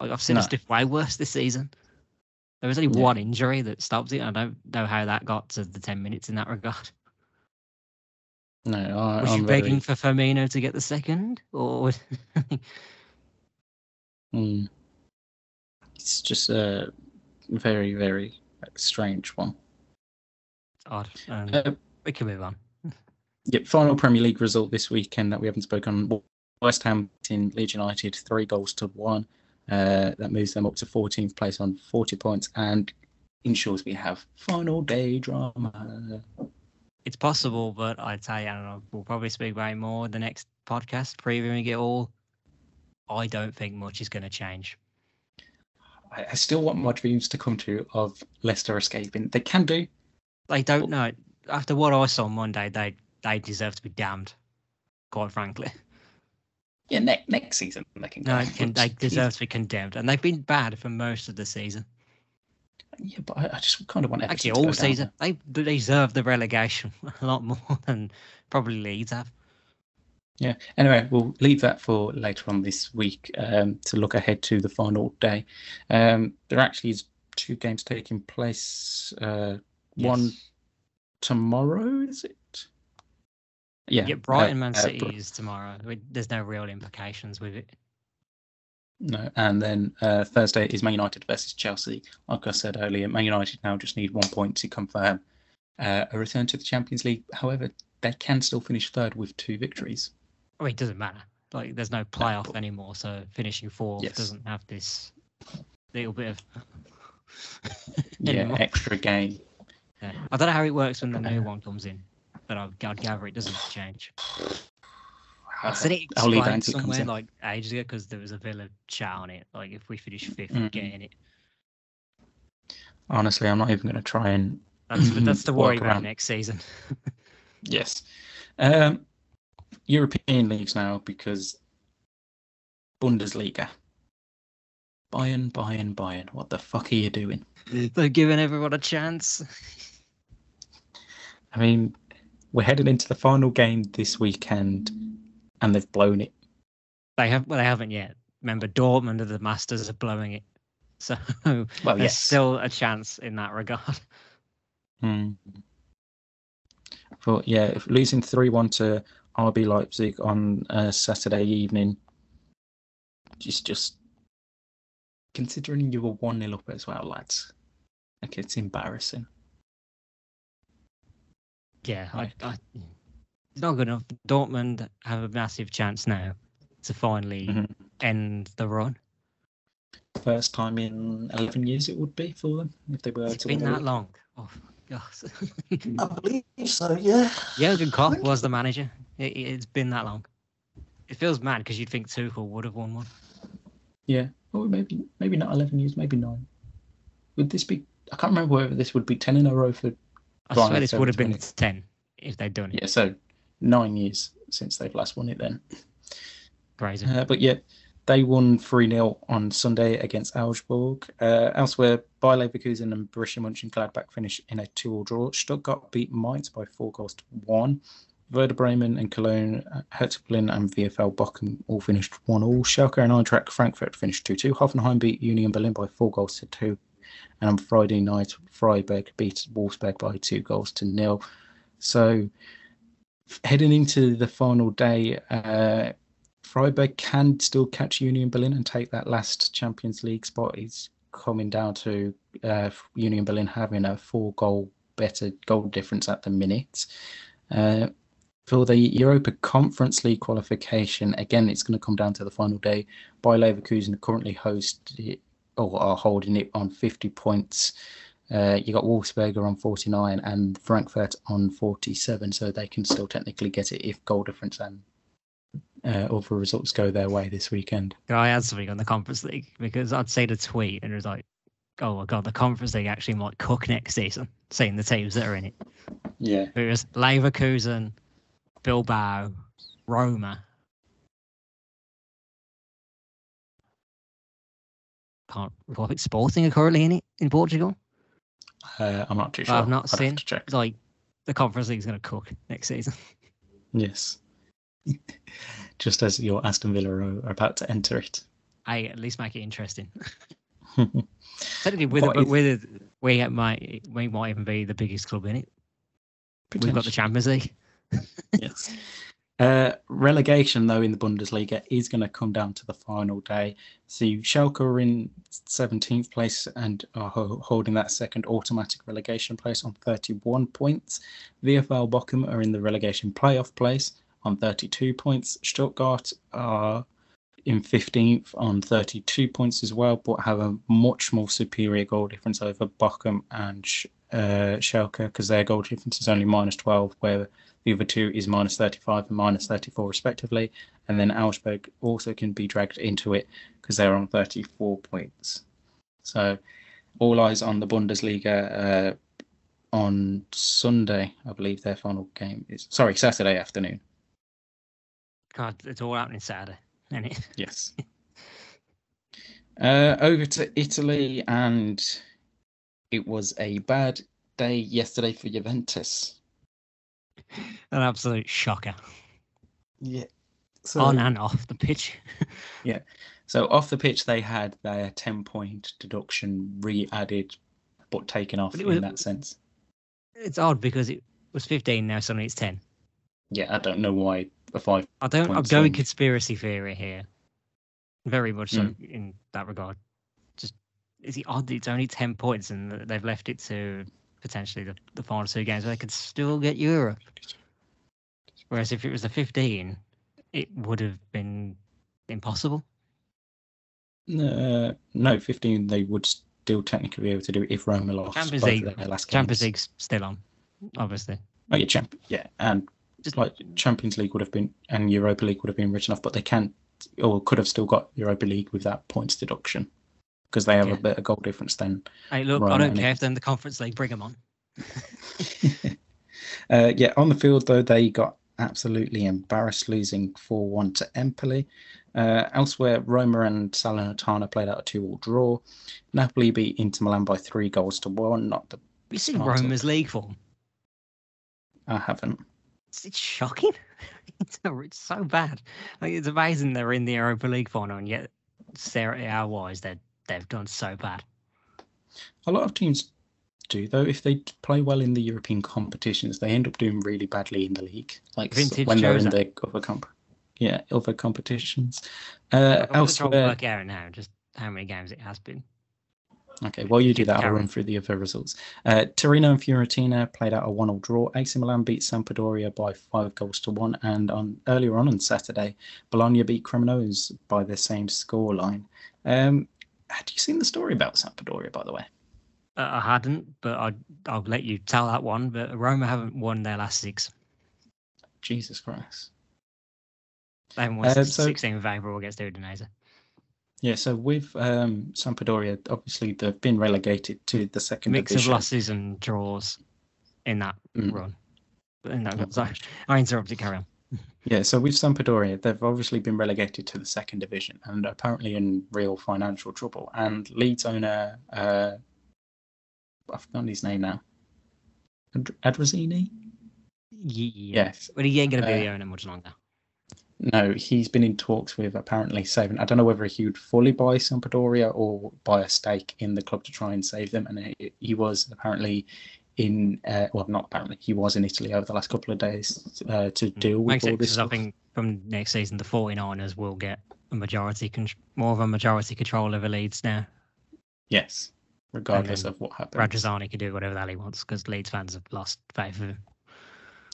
Like, I've seen No. stuff way worse this season. There was only Yeah. one injury that stopped it. and I don't know how that got to the 10 minutes in that regard. No, I, Was I'm you very, begging for Firmino to get the second? Or Mm. It's just a very, very strange one. It's odd? Um, Uh, we can move on. Yep, final Premier League result this weekend that we haven't spoken on. West Ham in Leeds United, three goals to one. Uh, that moves them up to 14th place on 40 points and ensures we have final day drama. It's possible, but I'd say I don't know. We'll probably speak about more the next podcast, previewing it all. I don't think much is going to change. I, I still want my dreams to come true of Leicester escaping. They can do. They don't know. After what I saw Monday, they they deserve to be damned. Quite frankly, Yeah, ne- next season they can no, they, can, they deserve to be condemned, and they've been bad for most of the season. Yeah, but I, I just kind of want Everton Actually, all down season they they deserve the relegation a lot more than probably Leeds have. Yeah. Anyway, we'll leave that for later on this week um, to look ahead to the final day. Um, there actually is two games taking place. Uh, One tomorrow, is it? Yeah. Yeah, Brighton, Man uh, uh, City Br- is tomorrow. There's no real implications with it. No, and then uh, Thursday is Man United versus Chelsea. Like I said earlier, Man United now just need one point to confirm uh, a return to the Champions League. However, they can still finish third with two victories. I mean, it doesn't matter. Like, there's no playoff but- anymore, so finishing fourth Yes. doesn't have this little bit of. Yeah, extra game. Yeah. I don't know how it works when the new one comes in, but I'd, I'd gather it doesn't change. I said it I'll leave that explained until it somewhere like ages ago because there was a Villa chat on it. Like, if we finish fifth, Mhm. we're getting it. Honestly, I'm not even going to try and That's, that's the worry about next season. Yes. Um, European leagues now because Bundesliga. Bayern, Bayern, Bayern. What the fuck are you doing? They're giving everyone a chance. I mean, we're heading into the final game this weekend and they've blown it. They have, well, they haven't yet. Remember, Dortmund are the masters of blowing it, so Well, there's yes. still a chance in that regard. Hmm. But yeah, if losing 3 1 to RB Leipzig on uh, Saturday evening, just, just considering you were 1 0 up as well, lads. Like, it's embarrassing. Yeah, I, I, it's not good enough. Dortmund have a massive chance now to finally Mhm. end the run. First time in 11 years it would be for them if they were It's to been win the that league. long. Oh, God. I believe so, yeah. Jurgen Klopp was the manager. It, it's been that long. It feels mad because you'd think Tuchel would have won one. Yeah. Well, maybe maybe not 11 years, maybe nine. Would this be? I can't remember whether this would be 10 in a row for. I Right, swear this would have been 10 if they'd done it. Yeah, so nine years since they've last won it then. Crazy. Uh, but yeah, they won 3 0 on Sunday against Augsburg. Uh, elsewhere, Bayer Leverkusen and Borussia Mönchengladbach finished in a 2 all draw. Stuttgart beat Mainz by 4 goals to 1. Werder Bremen and Cologne, uh, Hertha Berlin and VfL Bochum all finished 1 all. Schalke and Eintracht Frankfurt finished 2 2. Hoffenheim beat Union Berlin by 4 goals to 2. And on Friday night, Freiburg beat Wolfsburg by 2 goals to nil. So heading into the final day, uh, Freiburg can still catch Union Berlin and take that last Champions League spot. It's coming down to uh, Union Berlin having a four goal better goal difference at the minute. Uh, for the Europa Conference League qualification, again, it's going to come down to the final day. Bayer Leverkusen currently host or are holding it on 50 points. Uh, you got Wolfsberger on 49 and Frankfurt on 47, so they can still technically get it if goal difference and uh, other results go their way this weekend. I had something on the Conference League because I'd say the tweet and it was like, oh my god, the Conference League actually might cook next season, seeing the teams that are in it. Yeah. It was Leverkusen, Bilbao, Roma. Can't what Sporting are currently in it in Portugal. Uh, I'm not too sure. I've not I'd seen. Like the Conference League is going to cook next season. Yes. Just as your Aston Villa are, about to enter it. I at least make it interesting. Technically, with What it, is- with it, we might we might even be the biggest club in it. We've got the Champions League. yes. Uh, relegation, though, in the Bundesliga is going to come down to the final day. So Schalke are in 17th place and are holding that second automatic relegation place on 31 points. VfL Bochum are in the relegation playoff place on 32 points. Stuttgart are in 15th on 32 points as well, but have a much more superior goal difference over Bochum and uh, Schalke because their goal difference is only minus 12, where the other two is minus 35 and minus 34 respectively. And then Augsburg also can be dragged into it because they're on 34 points. So all eyes on the Bundesliga uh, on Sunday, I believe their final game is. Sorry, Saturday afternoon. God, it's all happening Saturday, isn't it? Yes. uh, over to Italy, and it was a bad day yesterday for Juventus. An absolute shocker. Yeah. So, On and off the pitch. Yeah. So off the pitch, they had their 10 point deduction re added, but taken off But it in that sense. It's odd because it was 15 now, suddenly it's 10. Yeah, I don't know why a five. I don't. I'm going in. conspiracy theory here. Very much so Mm. in that regard. Just is it odd? that It's only 10 points and they've left it to potentially the, the final two games where they could still get Europe. Whereas if it was a 15, it would have been impossible. Uh, no, 15, they would still technically be able to do it if Roma lost. Champions League- their last Champions games. League's still on, obviously. Oh, yeah, champ- yeah, and Just like Champions League would have been and Europa League would have been written off, but they can't or could have still got Europa League with that points deduction because they have Yeah. a better goal difference than. hey, look, I don't care if they're in the Conference League. Bring them on. uh, yeah, on the field though they got absolutely embarrassed, losing four one to Empoli. Uh, elsewhere, Roma and Salernitana played out a two-all draw. Napoli beat Inter Milan by three goals to one. Not the You seen. Roma's league form? I haven't. It's, shocking. it's, so- it's so bad. Like it's amazing they're in the Europa League final, and yet Serie A wise, they they've done so bad. A lot of teams do though. If they play well in the European competitions, they end up doing really badly in the league. Like Vintage when they're in the other comp, yeah, other competitions. Uh, I'm gonna try and elsewhere, work out now just how many games it has been. okay. While you do that, I'll run through the other results. Uh, Torino and Fiorentina played out a one-all draw. AC Milan beat Sampdoria by five goals to one, and on earlier on on Saturday, Bologna beat Cremonese by the same scoreline. Um, had you seen the story about Sampdoria, by the way? Uh, I hadn't, but I I'll let you tell that one. But Roma haven't won their last six. Jesus Christ. They haven't won Uh, so- 16 of April against Udinese. Yeah, so with um, Sampdoria, obviously they've been relegated to the second Mix division. of losses and draws in that Mm. run. In that, sorry. I interrupted. Carry on. Yeah, so with Sampdoria, they've obviously been relegated to the second division and apparently in real financial trouble. And Leeds owner, uh, I've forgotten his name now, Ad- Adrazini? Yeah. Yes. But he ain't going to be Uh, the owner much longer. No, he's been in talks with apparently saving. I don't know whether he would fully buy Sampdoria or buy a stake in the club to try and save them. And he was apparently in, uh, well, not apparently, he was in Italy over the last couple of days uh, to deal with. Makes all this. 'cause I think from next season, the 49ers will get a majority, con- more of a majority control over Leeds now. Yes, regardless of what happens. Radrizzani can do whatever the hell he wants because Leeds fans have lost faith in him.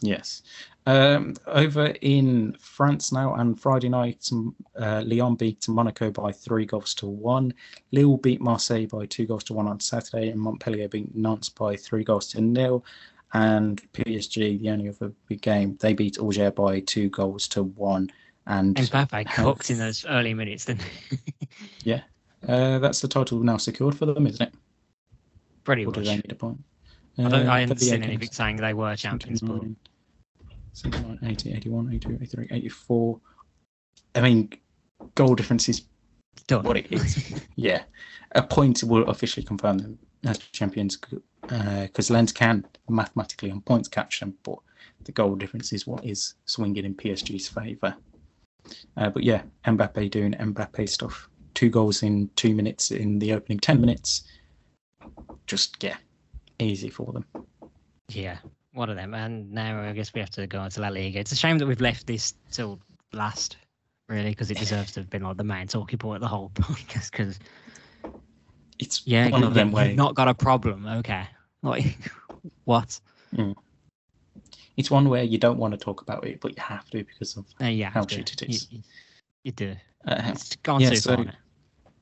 Yes. Um, over in France now, and Friday night, uh, Lyon beat Monaco by three goals to one. Lille beat Marseille by two goals to one on Saturday, and Montpellier beat Nantes by three goals to nil. And PSG, the only other big game, they beat Auxerre by two goals to one. And Mbappe cooked in those early minutes, then. yeah, uh, that's the title now secured for them, isn't it? Pretty Or do much. they need a point? I, don't, Uh, I haven't seen anything saying they were champions, but 79, 79, 80, 81, 82, 83, 84. I mean, goal difference is done. what it is. yeah. A point will officially confirm them as champions because Lens can mathematically on points catch them, but the goal difference is what is swinging in PSG's favour. Uh, but yeah, Mbappe doing Mbappe stuff. Two goals in two minutes in the opening 10 minutes. Just, yeah, easy for them. Yeah, one of them. And now I guess we have to go on to La Liga. It's a shame that we've left this till last, really, because it deserves to have been like the main talking point of the whole podcast. Because It's yeah, one of them you've not got a problem. Okay, like what? it's one where you don't want to talk about it, but you have to because of Uh, yeah, How shit it You- You, you do. uh, It's gone Yeah, too so- far.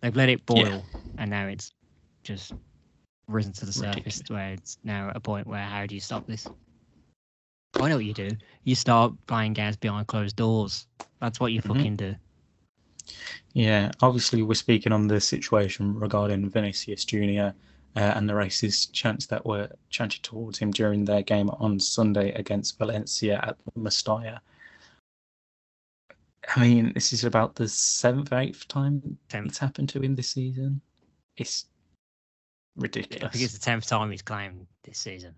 They've let it boil, Yeah. and now it's just risen to the surface, Ridiculous. where it's now at a point where how do you stop this? I know what you do. You start buying games behind closed doors. That's what you Mhm. fucking do. Yeah, obviously we're speaking on the situation regarding Vinicius Junior uh, and the racist chants that were chanted towards him during their game on Sunday against Valencia at the Mestalla. I mean, this is about the seventh, eighth time Tenth. it's happened to him this season. It's I think it's the tenth time he's claimed this season.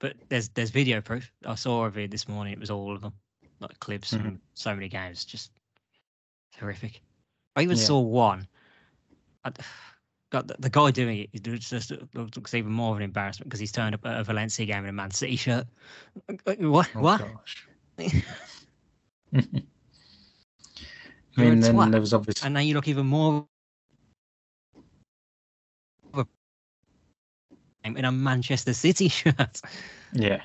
But there's there's video proof. I saw a it this morning. It was all of them, like clips Mhm. from so many games. Just horrific. I even Yeah. saw one. I, God, the, the guy doing it. just, just looks even more of an embarrassment because he's turned up at a Valencia game in a Man City shirt. What? Oh, what? I mean, then twat. there was obviously And now you look even more a in a Manchester City shirt. Yeah.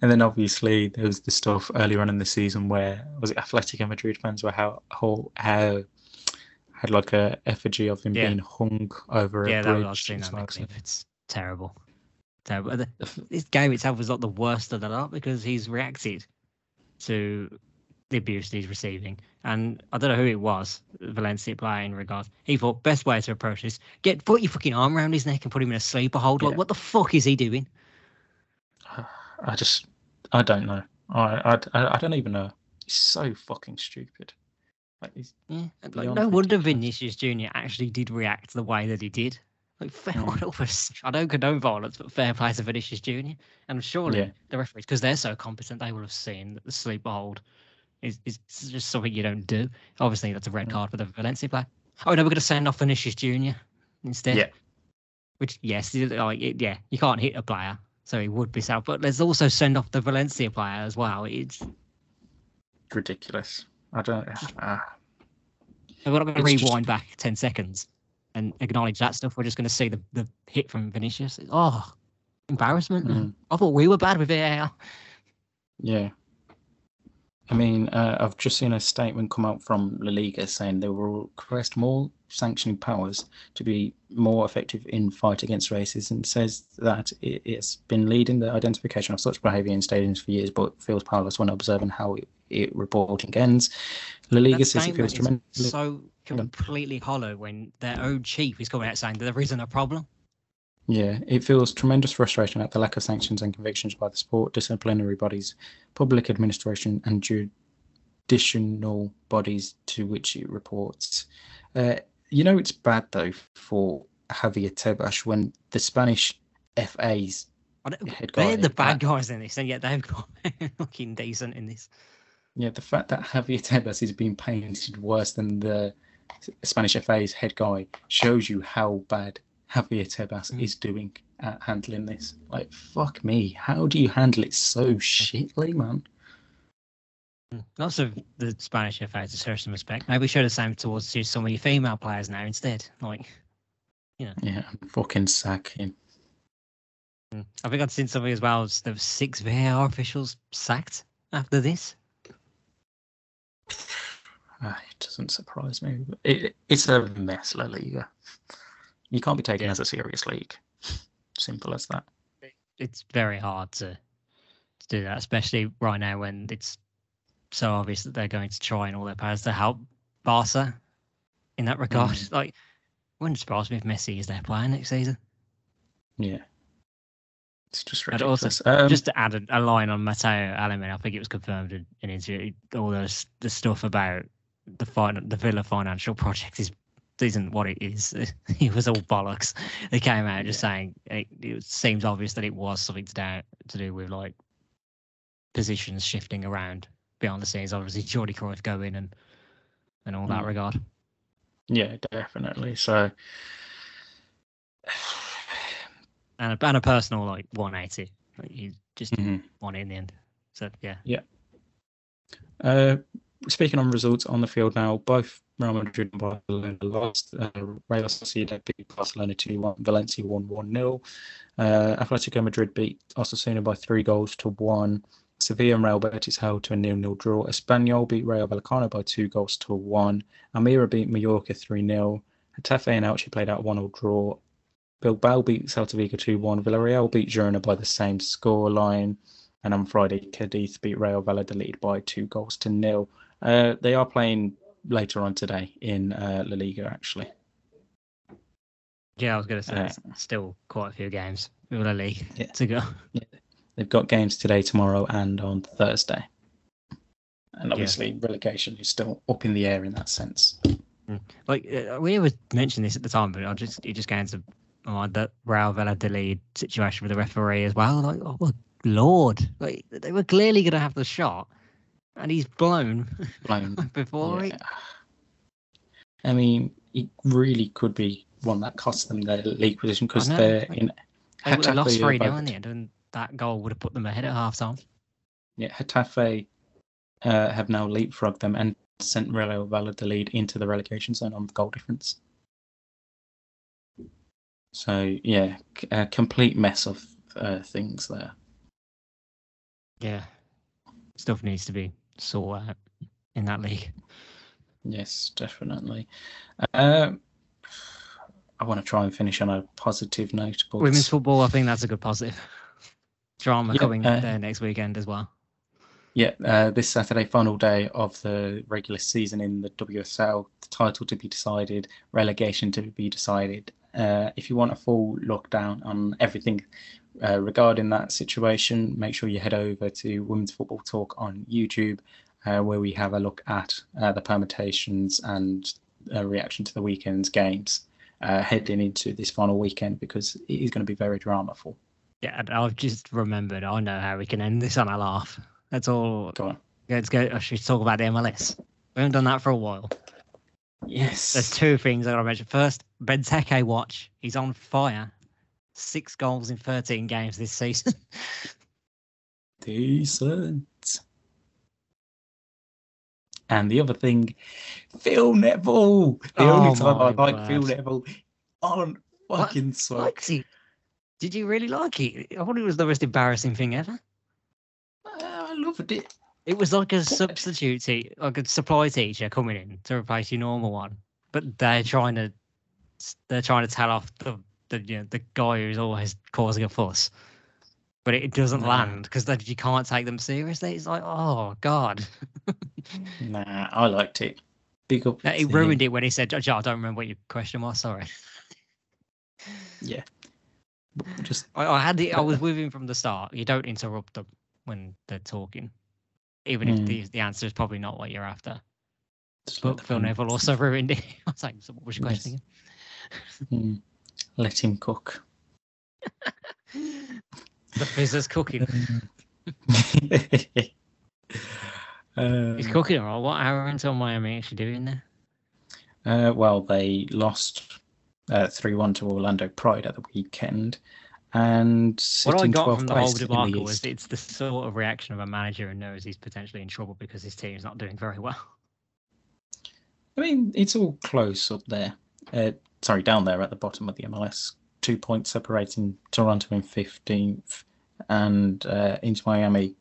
And then obviously there was the stuff earlier on in the season where was it Atletico Madrid fans were how how, how had like a effigy of him Yeah. being hung over yeah, a that bridge. was, I've seen that well, so- It's terrible. Terrible. The- this game itself was not the worst of the lot because he's reacted to the abuse he's receiving. And I don't know who it was, Valencia player in regards. He thought best way to approach this, get put your fucking arm around his neck and put him in a sleeper hold. Like, what the fuck is he doing? I just I don't know. I I, I don't even know. It's so fucking stupid. Like he's, Yeah. Like, no wonder. Vinicius Junior actually did react the way that he did. Like, fair, Mm. I don't condone violence, but fair play to Vinicius Junior. And surely Yeah. the referees, because they're so competent, they will have seen that the sleeper hold is, is just something you don't do. Obviously, that's a red Mm. card for the Valencia player. Oh no, we're going to send off Vinicius Junior instead. Yeah. Which yes, like it- yeah, you can't hit a player, so he would be south. But let's also send off the Valencia player as well. It's ridiculous. I don't uh, we're not going to It's just- rewind back ten seconds and acknowledge that stuff. We're just going to see the, the hit from Vinicius. Oh, embarrassment! mm, I thought we were bad with VAR. yeah. I mean, uh, I've just seen a statement come out from La Liga saying they will request more sanctioning powers to be more effective in fight against racism. Says that it, it's been leading the identification of such behaviour in stadiums for years, but feels powerless when observing how it, it reporting ends. La Liga says it feels is tremendously. so completely hollow when their own chief is coming out saying that there isn't a problem. Yeah, it feels tremendous frustration at the lack of sanctions and convictions by the sport, disciplinary bodies, public administration, and judicial bodies to which it reports. Uh, you know, it's bad though for Javier Tebas when the Spanish FA's. They're the bad guys in this, and yet they've got looking decent in this. Yeah, the fact that Javier Tebas is being painted worse than the Spanish FA's head guy shows you how bad Javier Tebas Mm. is doing at handling this. Like, fuck me. How do you handle it so shittily, man? Lots of the Spanish FA to show some respect. Maybe show the same towards to some of your female players now instead. Like, you know. Yeah, fucking sack him. mm. I think I'd seen something as well. as There were six VAR officials sacked after this. Ah, it doesn't surprise me. It, it's a mess, La Liga. You can't be taken Yeah. as a serious league. Simple as that. It's very hard to, to do that, especially right now when it's so obvious that they're going to try and all their powers to help Barca in that regard. Mm. Like, wouldn't surprise me if Messi is their player next season. Yeah. It's just And also, ridiculous. Um, just to add a, a line on Mateu Alemany, I think it was confirmed in an interview. All those the stuff about the fin- the Villa financial project is isn't what it is. it was all bollocks. They came out just saying it, it seems obvious that it was something to do to do with like positions shifting around behind the scenes. Obviously, Jordi Cruyff going and and all that Mm. regard. yeah, definitely. So, And a, and a personal like 180. Like, you just mhm. won it in the end. So yeah yeah, Uh, speaking on results on the field now, both Real Madrid and Barcelona lost. Uh, Real Sociedad beat Barcelona 2 1, Valencia won 1 0. Uh, Atletico Madrid beat Osasuna by three goals to one. Sevilla and Real Betis held to a nil nil draw. Espanyol beat Rayo Vallecano by two goals to one. Almería beat Mallorca 3 0. Getafe and Elche played out 1 0 draw. Bilbao beat Celta Vigo 2 1. Villarreal beat Girona by the same scoreline. And on Friday, Cadiz beat Real Valladolid by two goals to nil. Uh, they are playing later on today in uh, La Liga, actually. yeah, I was gonna say Uh, still quite a few games with the league Yeah. to go. They've got games today, tomorrow, and on Thursday. And obviously, relegation is still up in the air in that sense. Like uh, we always mentioned this at the time, but I just it just came to mind that Real Valladolid situation with the referee as well. Like, oh lord, like they were clearly going to have the shot, and he's blown Blown. before it. Yeah. I mean, it really could be one that cost them their league position because they're like, in. They lost three 0 in the end, and that goal would have put them ahead at half time. Yeah, Getafe uh, have now leapfrogged them and sent Real Valladolid into the relegation zone on goal difference. So yeah, a complete mess of uh, things there. Yeah, stuff needs to be sorted out in that league. Yes, definitely. Uh, I want to try and finish on a positive note, but Women's football, I think that's a good positive. Drama Yeah, coming uh, there next weekend as well. Yeah, uh, this Saturday, final day of the regular season in the WSL, the title to be decided, relegation to be decided. Uh, if you want a full look down on everything uh, regarding that situation, make sure you head over to Women's Football Talk on YouTube, uh, where we have a look at uh, the permutations and uh, reaction to the weekend's games uh, heading into this final weekend because it is going to be very dramaful. Yeah, and I've just remembered. I know how we can end this on a laugh. That's all. Go on. Let's go. I should talk about the MLS. We haven't done that for a while. Yes. There's two things I got to mention. First, Benteke watch. He's on fire. Six goals in 13 games this season. Decent. And the other thing, Phil Neville. The Oh only time I like Phil. Neville on fucking side. He? Did you really like it? I thought it was the most embarrassing thing ever. I loved it. It was like a substitute, te- like a supply teacher coming in to replace your normal one, but they're trying to, they're trying to tell off the the you know, the guy who's always causing a fuss, but it doesn't land because you can't take them seriously. It's like, oh god, Nah, I liked it. Big up. he to ruined it when he said, "Joe, I don't remember what your question was. Sorry." Yeah. Just I, I had the, I was with him from the start. You don't interrupt them when they're talking, even if Mm. the the answer is probably not what you're after. just But Phil Neville also ruined it. I was like, so what was your question again? Mm. Let him cook. The fizzer's cooking. Uh, He's cooking all right. What are Inter Miami actually doing there? Uh, well, they lost uh, three one to Orlando Pride at the weekend, and What I got from the whole debacle was it's the sort of reaction of a manager who knows he's potentially in trouble because his team's not doing very well. I mean, it's all close up there. Uh, sorry, down there at the bottom of the MLS. Two points separating Toronto in fifteenth, and uh, Inter Miami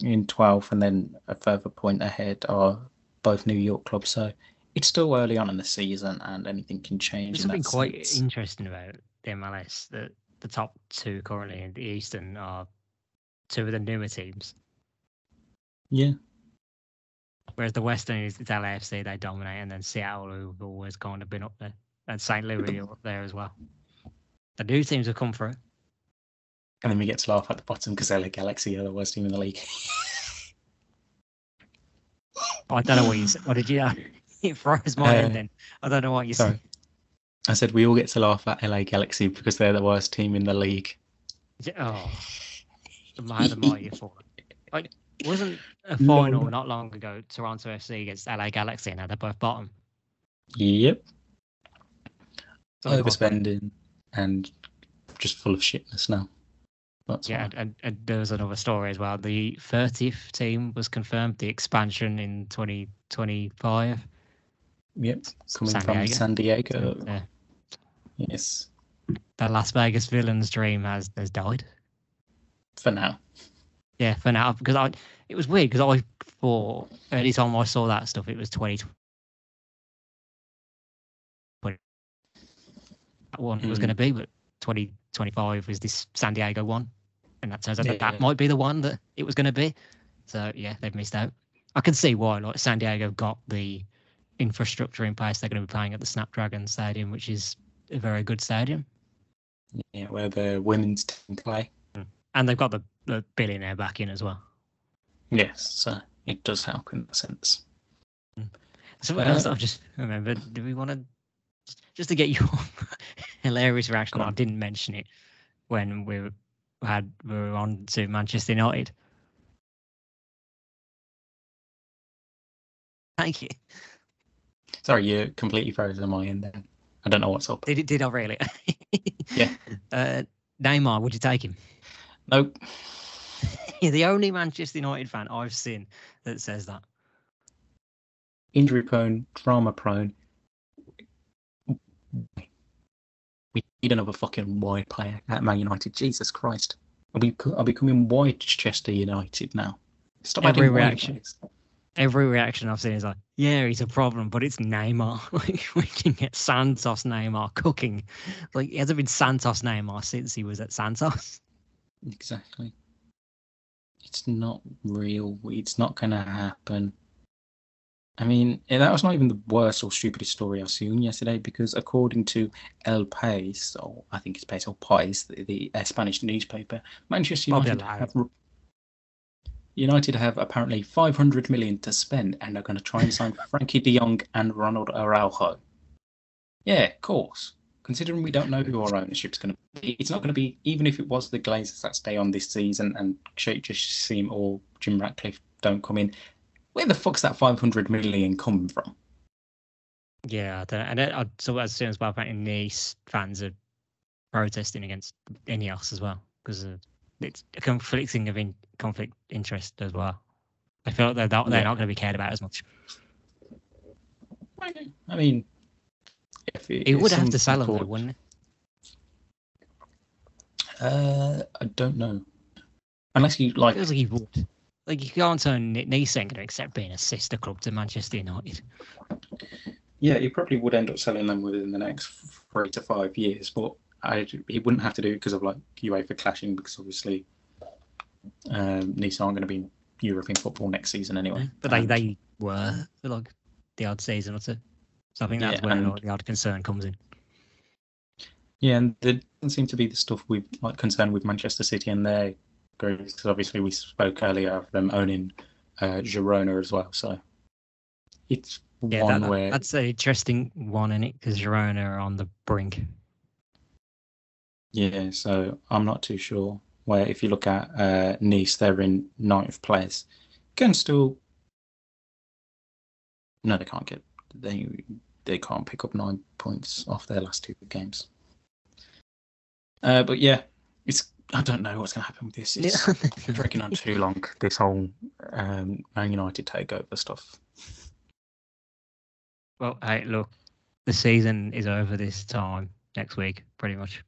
in twelfth, and then a further point ahead are both New York clubs. So it's still early on in the season, and anything can change. There's in something quite sense. interesting about the MLS that the top two currently in the Eastern are two of the newer teams, Yeah, whereas the Western is it's LAFC they dominate, and then Seattle who've always kind of been up there, and St. Louis are up there as well. The new teams have come through. and then we get to laugh at the bottom because LA Galaxy are the worst team in the league. I don't know what you said. What did you? it froze my Uh. Then I don't know what you Sorry. said. I said we all get to laugh at LA Galaxy because they're the worst team in the league. Oh, the the mighty fallen. Like, wasn't a No. final not long ago Toronto FC against LA Galaxy? And now they're both bottom. Yep, So they've got- overspending and just full of shitness now. That's Yeah, and, and, there was another story as well. The 30th team was confirmed, the expansion in 2025. Yep, coming San from Diego. San Diego. Yeah, Yes, the Las Vegas villains' dream has has died. for now. Yeah, for now, because I it was weird because I thought any time I saw that stuff, it was 2020. That one was going to hmm. be, but 2025 was this San Diego one, and that turns out that Yeah. that might be the one that it was going to be. So yeah, they've missed out. I can see why. Like San Diego got the infrastructure in place. They're going to be playing at the Snapdragon Stadium, which is a very good stadium, Yeah, where the women's team play. and they've got the, the billionaire back in as well. Yes, so it does help in that sense. Hmm. So what else I've just remembered? Do we want to just to get your hilarious reaction? I didn't mention it when we had we were on to Manchester United. Thank you. Sorry, you completely frozen on my end there. I don't know what's up. Did it? Did I really? Yeah. Uh, Neymar, would you take him? Nope. You're the only Manchester United fan I've seen that says that. Injury prone, drama prone. We need another fucking wide player at Man United. Jesus Christ. Are we are becoming Chester United now? Stop Every reaction. Every reaction I've seen is like, yeah, he's a problem, but it's Neymar. Like, we can get Santos Neymar cooking. Like, he hasn't been Santos Neymar since he was at Santos. Exactly. It's not real. It's not going to happen. I mean, eh, that was not even the worst or stupidest story I've seen yesterday because according to El País, or I think it's País or País, the, the uh, Spanish newspaper, Manchester United have, United have apparently 500 million to spend and are going to try and sign Frenkie de Jong and Ronald Araujo. Yeah, of course. Considering we don't know who our ownership's going to be, it's not going to be, even if it was the Glazers that stay on this season and Sheikh Jassim or Jim Ratcliffe don't come in, where the fuck's that 500 million coming from? Yeah, I don't know. And it, I, saw as soon as well, apparently Nice fans are protesting against Ineos as well because it's a conflicting of in, conflict interest as well. I feel like they're not, they're Yeah. not going to be cared about as much. I mean, if He if would have to sell them, wouldn't Uh, I don't know. Unless you like, feels like he would. Like you can't turn Ni- Nice ain't going to accept being a sister club to Manchester United. yeah, he probably would end up selling them within the next three to five years, but I, he wouldn't have to do it because of like UEFA clashing, because obviously um, Nice aren't going to be in European football next season anyway. But they, And- they were for like the odd season or two. So I think that's Yeah, where and- the odd concern comes in. Yeah, and there doesn't seem to be the stuff with like concerned with Manchester City and their growth because obviously we spoke earlier of them owning uh, Girona as well. So it's Yeah, one that, where that's an interesting one in it because Girona are on the brink. yeah. So I'm not too sure Where if you look at uh, Nice, they're in ninth place. Can still. No, they can't get. They they can't pick up nine points off their last two games. Uh, but yeah, it's I don't know what's going to happen with this. It's dragging on too long. This whole um, Man United takeover stuff. Well, hey, look, the season is over this time next week, pretty much.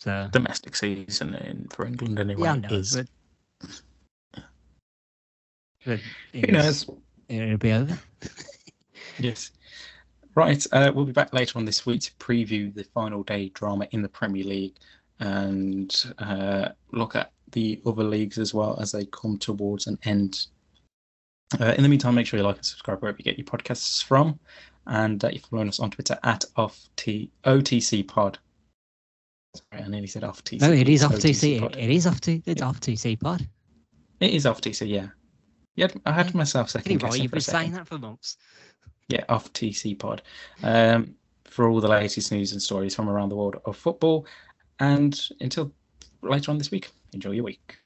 So Domestic season in, for England anyway. yeah, I know, is- but, but Who knows? It'll be over. Yes. Right, uh, we'll be back later on this week to preview the final day drama in the Premier League and uh, look at the other leagues as well as they come towards an end. Uh, in the meantime, make sure you like and subscribe wherever you get your podcasts from. And uh, you follow us on Twitter at off T- OTC Pod. Sorry, I nearly said off TC. No, it is off TC. Pod. It is off T. It's off TC pod. It is off TC, yeah. Yeah, I had myself second guessing you've been saying that for months. yeah, off TC Pod um, for all the latest news and stories from around the world of football. And until later on this week, enjoy your week.